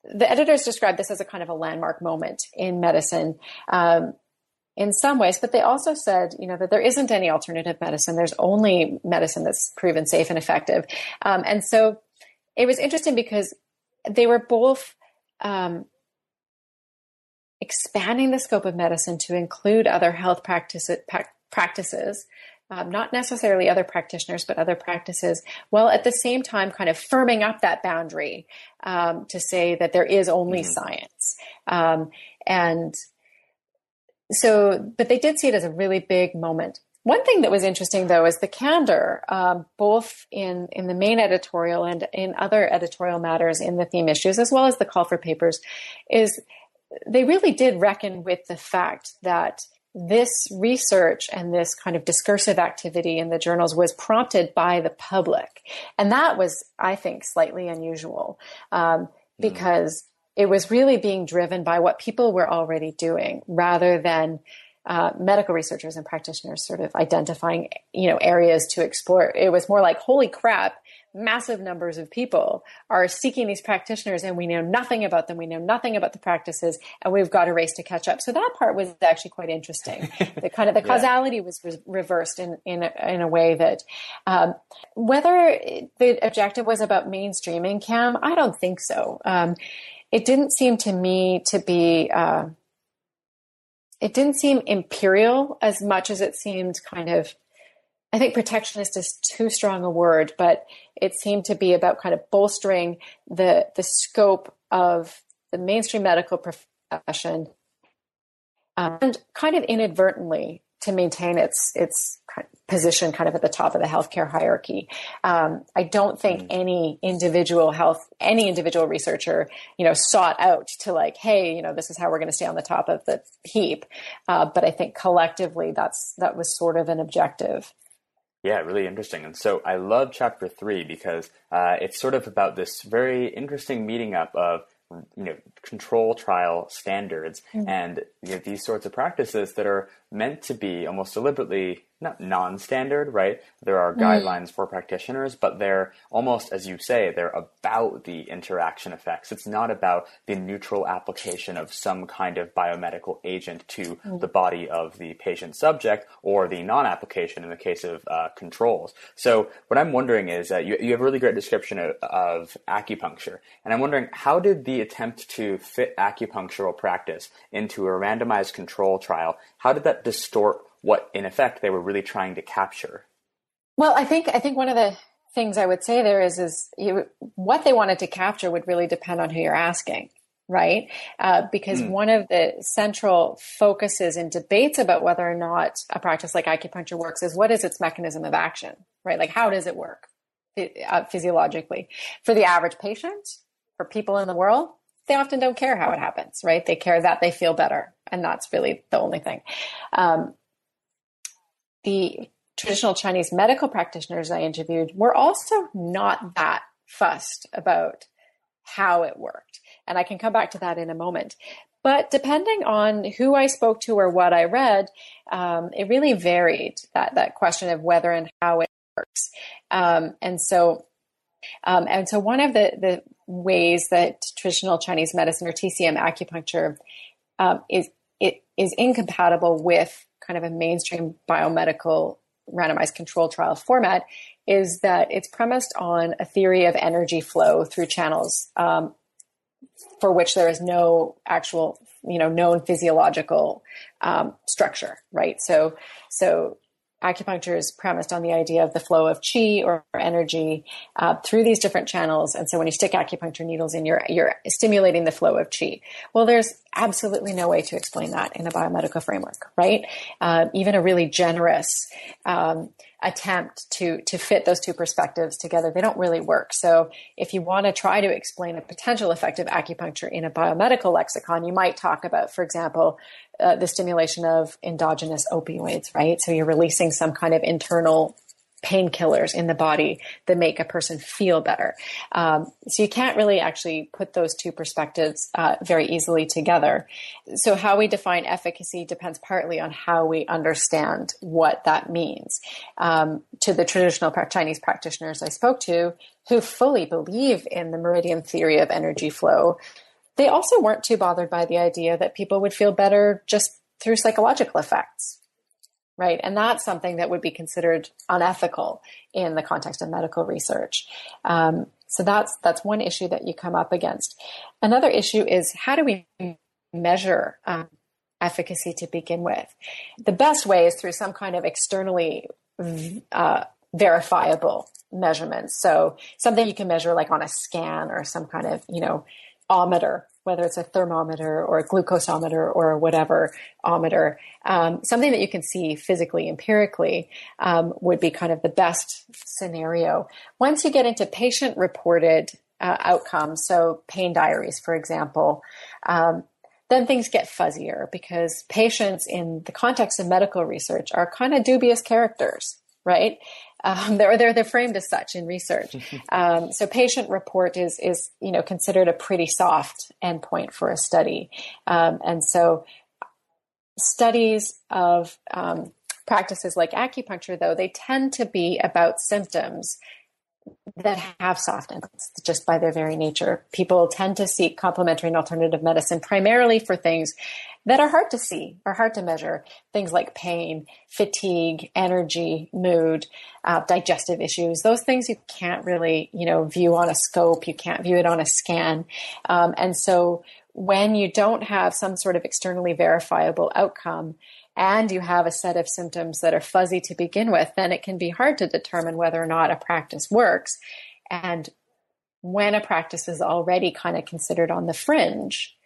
the editors described this as a kind of a landmark moment in medicine. Um, in some ways, but they also said, you know, that there isn't any alternative medicine. There's only medicine that's proven safe and effective. Um, and so it was interesting because they were both um, expanding the scope of medicine to include other health practice, practices, um, not necessarily other practitioners, but other practices, while at the same time kind of firming up that boundary um, to say that there is only mm-hmm. science. Um, and so, but they did see it as a really big moment. One thing that was interesting, though, is the candor, um, both in in the main editorial and in other editorial matters in the theme issues, as well as the call for papers, is they really did reckon with the fact that this research and this kind of discursive activity in the journals was prompted by the public, and that was, I think, slightly unusual um, mm. because it was really being driven by what people were already doing rather than uh, medical researchers and practitioners sort of identifying you know areas to explore. It was more like holy crap massive numbers of people are seeking these practitioners and we know nothing about them. We know nothing about the practices and we've got a race to catch up. So that part was actually quite interesting. The kind of the causality yeah. was re- reversed in in a, in a way that um, whether the objective was about mainstreaming cam i don't think so. Um, it didn't seem to me to be uh, it didn't seem imperial as much as it seemed kind of i think protectionist is too strong a word but it seemed to be about kind of bolstering the the scope of the mainstream medical profession um, and kind of inadvertently to maintain its its position kind of at the top of the healthcare hierarchy. Um, I don't think mm. any individual health, any individual researcher, you know, sought out to like, hey, you know, this is how we're going to stay on the top of the heap. Uh, but I think collectively, that's that was sort of an objective. Yeah, really interesting. And so I love chapter three because uh, it's sort of about this very interesting meeting up of you know control trial standards mm-hmm. and you know, these sorts of practices that are meant to be almost deliberately not non-standard, right? There are mm. guidelines for practitioners, but they're almost, as you say, they're about the interaction effects. It's not about the neutral application of some kind of biomedical agent to mm. the body of the patient subject or the non-application in the case of uh, controls. So what I'm wondering is, uh, you, you have a really great description of, of acupuncture, and I'm wondering how did the attempt to fit acupunctural practice into a randomized control trial, how did that distort what in effect they were really trying to capture? Well, I think I think one of the things I would say there is is you, what they wanted to capture would really depend on who you're asking right? Uh, because mm. one of the central focuses in debates about whether or not a practice like acupuncture works is what is its mechanism of action, right? Like, how does it work uh, physiologically? For the average patient, for people in the world, they often don't care how it happens, right? They care that they feel better. And that's really the only thing. Um, the traditional Chinese medical practitioners I interviewed were also not that fussed about how it worked. And I can come back to that in a moment. But depending on who I spoke to or what I read, um, it really varied that, that question of whether and how it works. Um, and so, um, and so one of the, the ways that traditional Chinese medicine or TCM acupuncture um, is it is incompatible with kind of a mainstream biomedical randomized control trial format is that it's premised on a theory of energy flow through channels um, for which there is no actual, you know, known physiological um, structure, right? So, so acupuncture is premised on the idea of the flow of chi or energy uh, through these different channels. And so when you stick acupuncture needles in, you're, you're stimulating the flow of chi. Well, there's absolutely no way to explain that in a biomedical framework, right? Uh, even a really generous um, attempt to to fit those two perspectives together. They don't really work. So if you want to try to explain a potential effect of acupuncture in a biomedical lexicon you might talk about for example uh, the stimulation of endogenous opioids right? So you're releasing some kind of internal painkillers in the body that make a person feel better. Um, so you can't really actually put those two perspectives uh, very easily together. So how we define efficacy depends partly on how we understand what that means. Um, to the traditional Chinese practitioners I spoke to, who fully believe in the meridian theory of energy flow, they also weren't too bothered by the idea that people would feel better just through psychological effects right? And that's something that would be considered unethical in the context of medical research. Um, so that's that's one issue that you come up against. Another issue is how do we measure um, efficacy to begin with? The best way is through some kind of externally uh, verifiable measurements. So something you can measure like on a scan or some kind of you know ometer whether it's a thermometer or a glucosometer or whatever ometer, um, something that you can see physically, empirically, um, would be kind of the best scenario. Once you get into patient reported uh, outcomes, so pain diaries, for example, um, then things get fuzzier because patients in the context of medical research are kind of dubious characters, right? Um, they're, they're, they're framed as such in research. Um, so patient report is, is, you know, considered a pretty soft endpoint for a study. Um, and so studies of um, practices like acupuncture, though, they tend to be about symptoms that have soft just by their very nature. People tend to seek complementary and alternative medicine primarily for things that are hard to see or hard to measure. Things like pain, fatigue, energy, mood, uh, digestive issues. Those things you can't really, you know, view on a scope. You can't view it on a scan. Um, and so when you don't have some sort of externally verifiable outcome, and you have a set of symptoms that are fuzzy to begin with, then it can be hard to determine whether or not a practice works. And when a practice is already kind of considered on the fringe,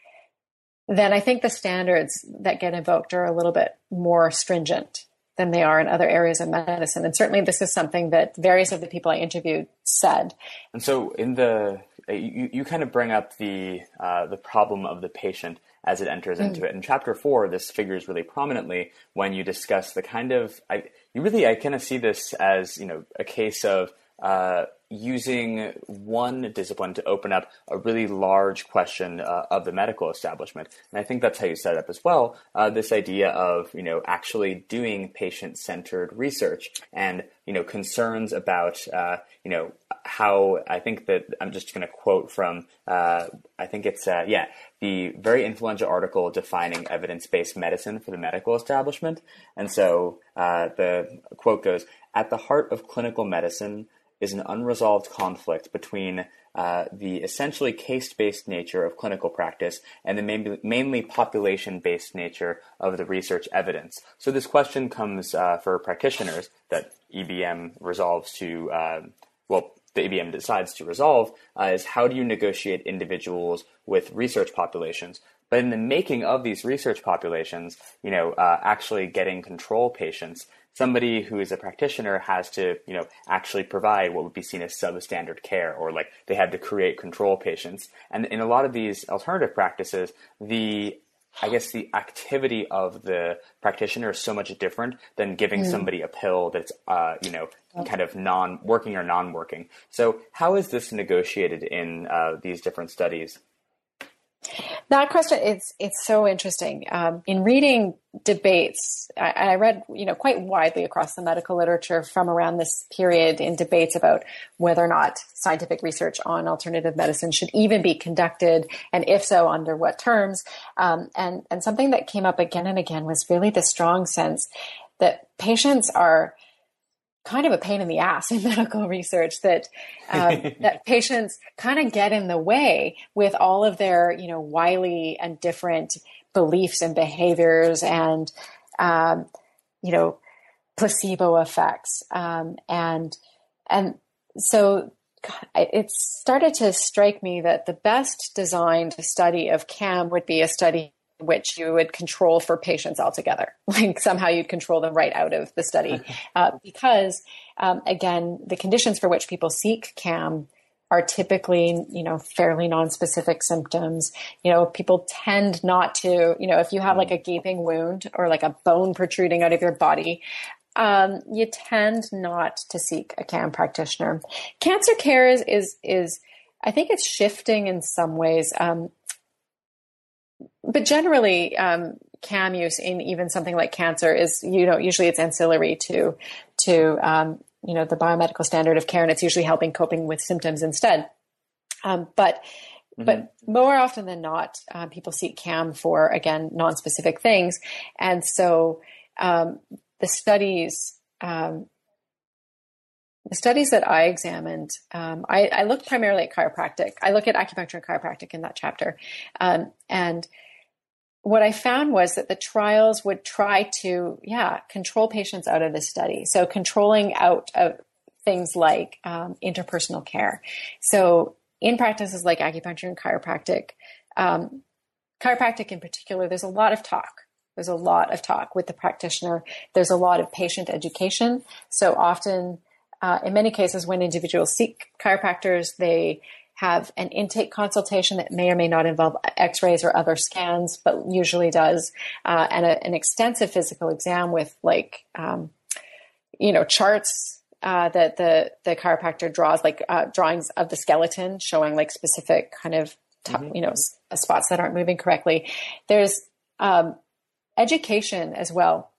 then I think the standards that get invoked are a little bit more stringent than they are in other areas of medicine. And certainly this is something that various of the people I interviewed said. And so in the you, you kind of bring up the uh, the problem of the patient as it enters into mm. it. In chapter four, this figures really prominently when you discuss the kind of I you really I kind of see this as you know a case of uh, using one discipline to open up a really large question uh, of the medical establishment. And I think that's how you set it up as well. Uh, this idea of, you know, actually doing patient centered research and, you know, concerns about, uh, you know, how I think that I'm just going to quote from, uh, I think it's, uh, yeah, the very influential article defining evidence based medicine for the medical establishment. And so uh, the quote goes, at the heart of clinical medicine, is an unresolved conflict between uh, the essentially case based nature of clinical practice and the mainly, mainly population based nature of the research evidence. So, this question comes uh, for practitioners that EBM resolves to, uh, well, the EBM decides to resolve uh, is how do you negotiate individuals with research populations? But in the making of these research populations, you know, uh, actually getting control patients, somebody who is a practitioner has to, you know, actually provide what would be seen as substandard care, or like they had to create control patients. And in a lot of these alternative practices, the I guess the activity of the practitioner is so much different than giving mm. somebody a pill that's, uh, you know, kind of non-working or non-working. So, how is this negotiated in uh, these different studies? That question it's it's so interesting. Um, in reading debates, I, I, read you know quite widely across the medical literature from around this period in debates about whether or not scientific research on alternative medicine should even be conducted, and if so, under what terms. Um, and and something that came up again and again was really the strong sense that patients are kind of a pain in the ass in medical research that um, that patients kind of get in the way with all of their you know wily and different beliefs and behaviors and um, you know placebo effects. Um, and and so it started to strike me that the best designed study of CAM would be a study which you would control for patients altogether. Like somehow you'd control them right out of the study. Uh, because, um, again, the conditions for which people seek CAM are typically, you know, fairly non-specific symptoms. You know, people tend not to, you know, if you have like a gaping wound or like a bone protruding out of your body, um, you tend not to seek a CAM practitioner. Cancer care is, is, is I think it's shifting in some ways. Um, but generally, um, CAM use in even something like cancer is, you know, usually it's ancillary to to um, you know the biomedical standard of care, and it's usually helping coping with symptoms instead. Um, but mm-hmm. but more often than not, uh, people seek CAM for again non-specific things, and so um, the studies. Um, the studies that I examined, um, I, I looked primarily at chiropractic. I look at acupuncture and chiropractic in that chapter, um, and what I found was that the trials would try to, yeah, control patients out of the study. So controlling out of things like um, interpersonal care. So in practices like acupuncture and chiropractic, um, chiropractic in particular, there's a lot of talk. There's a lot of talk with the practitioner. There's a lot of patient education. So often, uh, in many cases, when individuals seek chiropractors, they have an intake consultation that may or may not involve x-rays or other scans, but usually does, uh, and a, an extensive physical exam with like, um, you know, charts uh, that the the chiropractor draws, like uh, drawings of the skeleton showing like specific kind of mm-hmm. you know s- spots that aren't moving correctly. There's um, education as well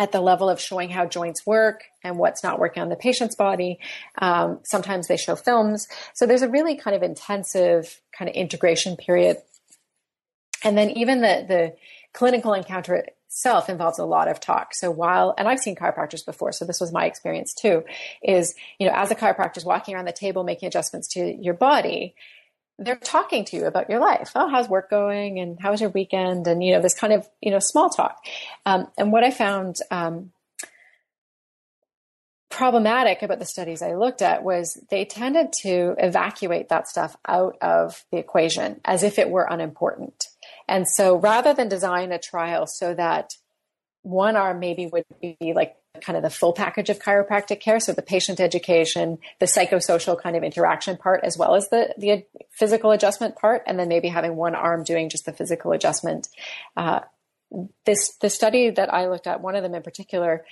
at the level of showing how joints work and what's not working on the patient's body. Um, sometimes they show films. So there's a really kind of intensive kind of integration period. And then even the, the clinical encounter itself involves a lot of talk. So while, and I've seen chiropractors before, so this was my experience too, is, you know, as a chiropractor is walking around the table making adjustments to your body, they're talking to you about your life. Oh, how's work going? And how was your weekend? And, you know, this kind of, you know, small talk. Um, and what I found, um, problematic about the studies I looked at was they tended to evacuate that stuff out of the equation as if it were unimportant. And so rather than design a trial so that one arm maybe would be like kind of the full package of chiropractic care. So the patient education, the psychosocial kind of interaction part, as well as the, the physical adjustment part, and then maybe having one arm doing just the physical adjustment. Uh, this, the study that I looked at, one of them in particular,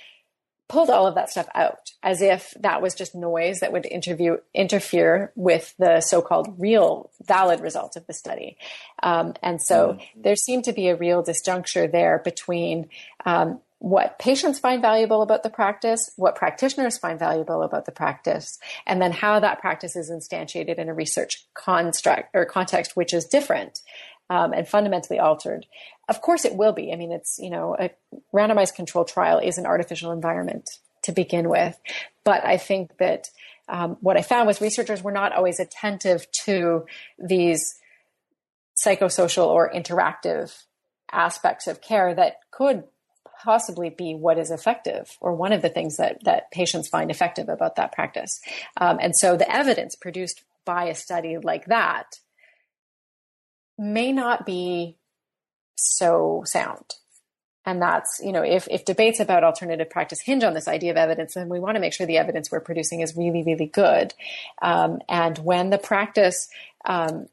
pulled all of that stuff out as if that was just noise that would interview, interfere with the so-called real valid results of the study. Um, and so mm-hmm. there seemed to be a real disjuncture there between um, what patients find valuable about the practice, what practitioners find valuable about the practice, and then how that practice is instantiated in a research construct or context, which is different um, and fundamentally altered. Of course, it will be. I mean, it's you know a randomized control trial is an artificial environment to begin with, but I think that um, what I found was researchers were not always attentive to these psychosocial or interactive aspects of care that could possibly be what is effective or one of the things that, that patients find effective about that practice. Um, and so the evidence produced by a study like that may not be so sound. And that's, you know, if, if debates about alternative practice hinge on this idea of evidence, then we want to make sure the evidence we're producing is really, really good. Um, and when the practice um,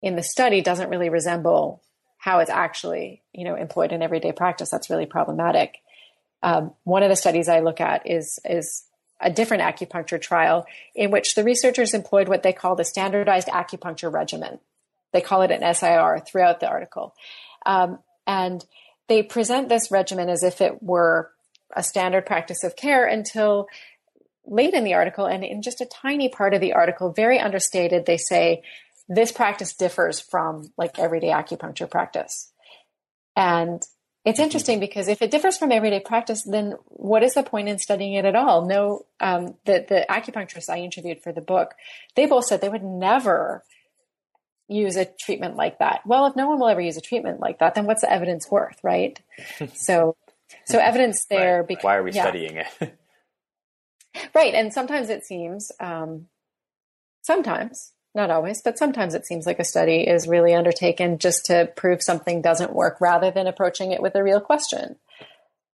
in the study doesn't really resemble how it's actually, you know, employed in everyday practice, that's really problematic. Um, one of the studies I look at is is a different acupuncture trial in which the researchers employed what they call the standardized acupuncture regimen. They call it an SIR throughout the article. Um, and they present this regimen as if it were a standard practice of care until late in the article and in just a tiny part of the article, very understated, they say this practice differs from like everyday acupuncture practice. And it's interesting because if it differs from everyday practice, then what is the point in studying it at all? No, um, the, the acupuncturists I interviewed for the book, they both said they would never use a treatment like that. Well, if no one will ever use a treatment like that, then what's the evidence worth, right? so, so evidence there. Right. Because, Why are we yeah. studying it? right, and sometimes it seems, um, sometimes not always, but sometimes it seems like a study is really undertaken just to prove something doesn't work rather than approaching it with a real question.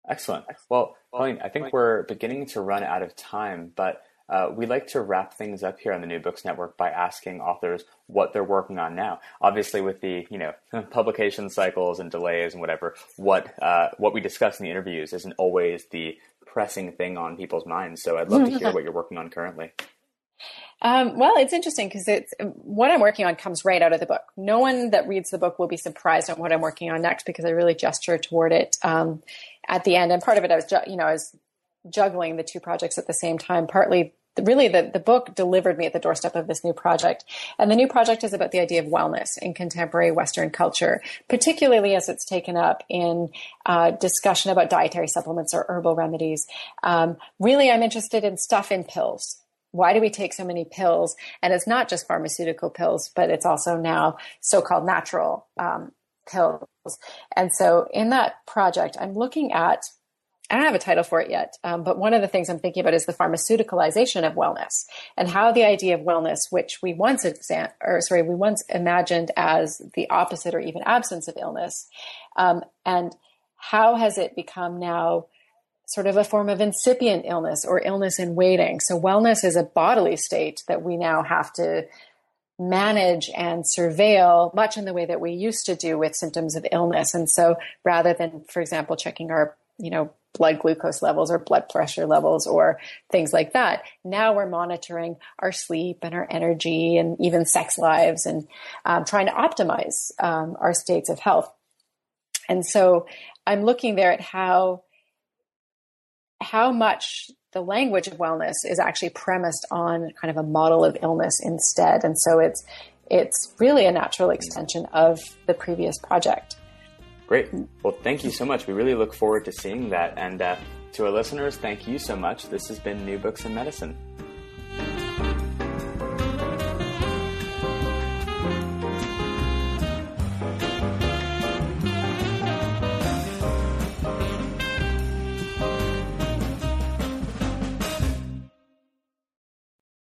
Excellent. Well, Colleen, I think we're beginning to run out of time, but uh, we like to wrap things up here on the New Books Network by asking authors what they're working on now. Obviously, with the you know publication cycles and delays and whatever, what uh, what we discuss in the interviews isn't always the pressing thing on people's minds. So I'd love to hear what you're working on currently. Um, well, it's interesting because it's what I'm working on comes right out of the book. No one that reads the book will be surprised on what I'm working on next because I really gesture toward it um, at the end. And part of it, I was, you know, I was juggling the two projects at the same time. Partly, really, the the book delivered me at the doorstep of this new project. And the new project is about the idea of wellness in contemporary Western culture, particularly as it's taken up in uh, discussion about dietary supplements or herbal remedies. Um, really, I'm interested in stuff in pills why do we take so many pills? And it's not just pharmaceutical pills, but it's also now so-called natural um, pills. And so in that project, I'm looking at I don't have a title for it yet, um, but one of the things I'm thinking about is the pharmaceuticalization of wellness and how the idea of wellness, which we once exam- or sorry, we once imagined as the opposite or even absence of illness, um, and how has it become now sort of a form of incipient illness or illness in waiting. So wellness is a bodily state that we now have to manage and surveil much in the way that we used to do with symptoms of illness. And so rather than, for example, checking our, you know, blood glucose levels or blood pressure levels or things like that. Now we're monitoring our sleep and our energy and even sex lives and um, trying to optimize um, our states of health. And so I'm looking there at how how much the language of wellness is actually premised on kind of a model of illness instead. And so it's it's really a natural extension of the previous project. Great. Well, thank you so much. We really look forward to seeing that. And uh, to our listeners, thank you so much. This has been New Books in Medicine.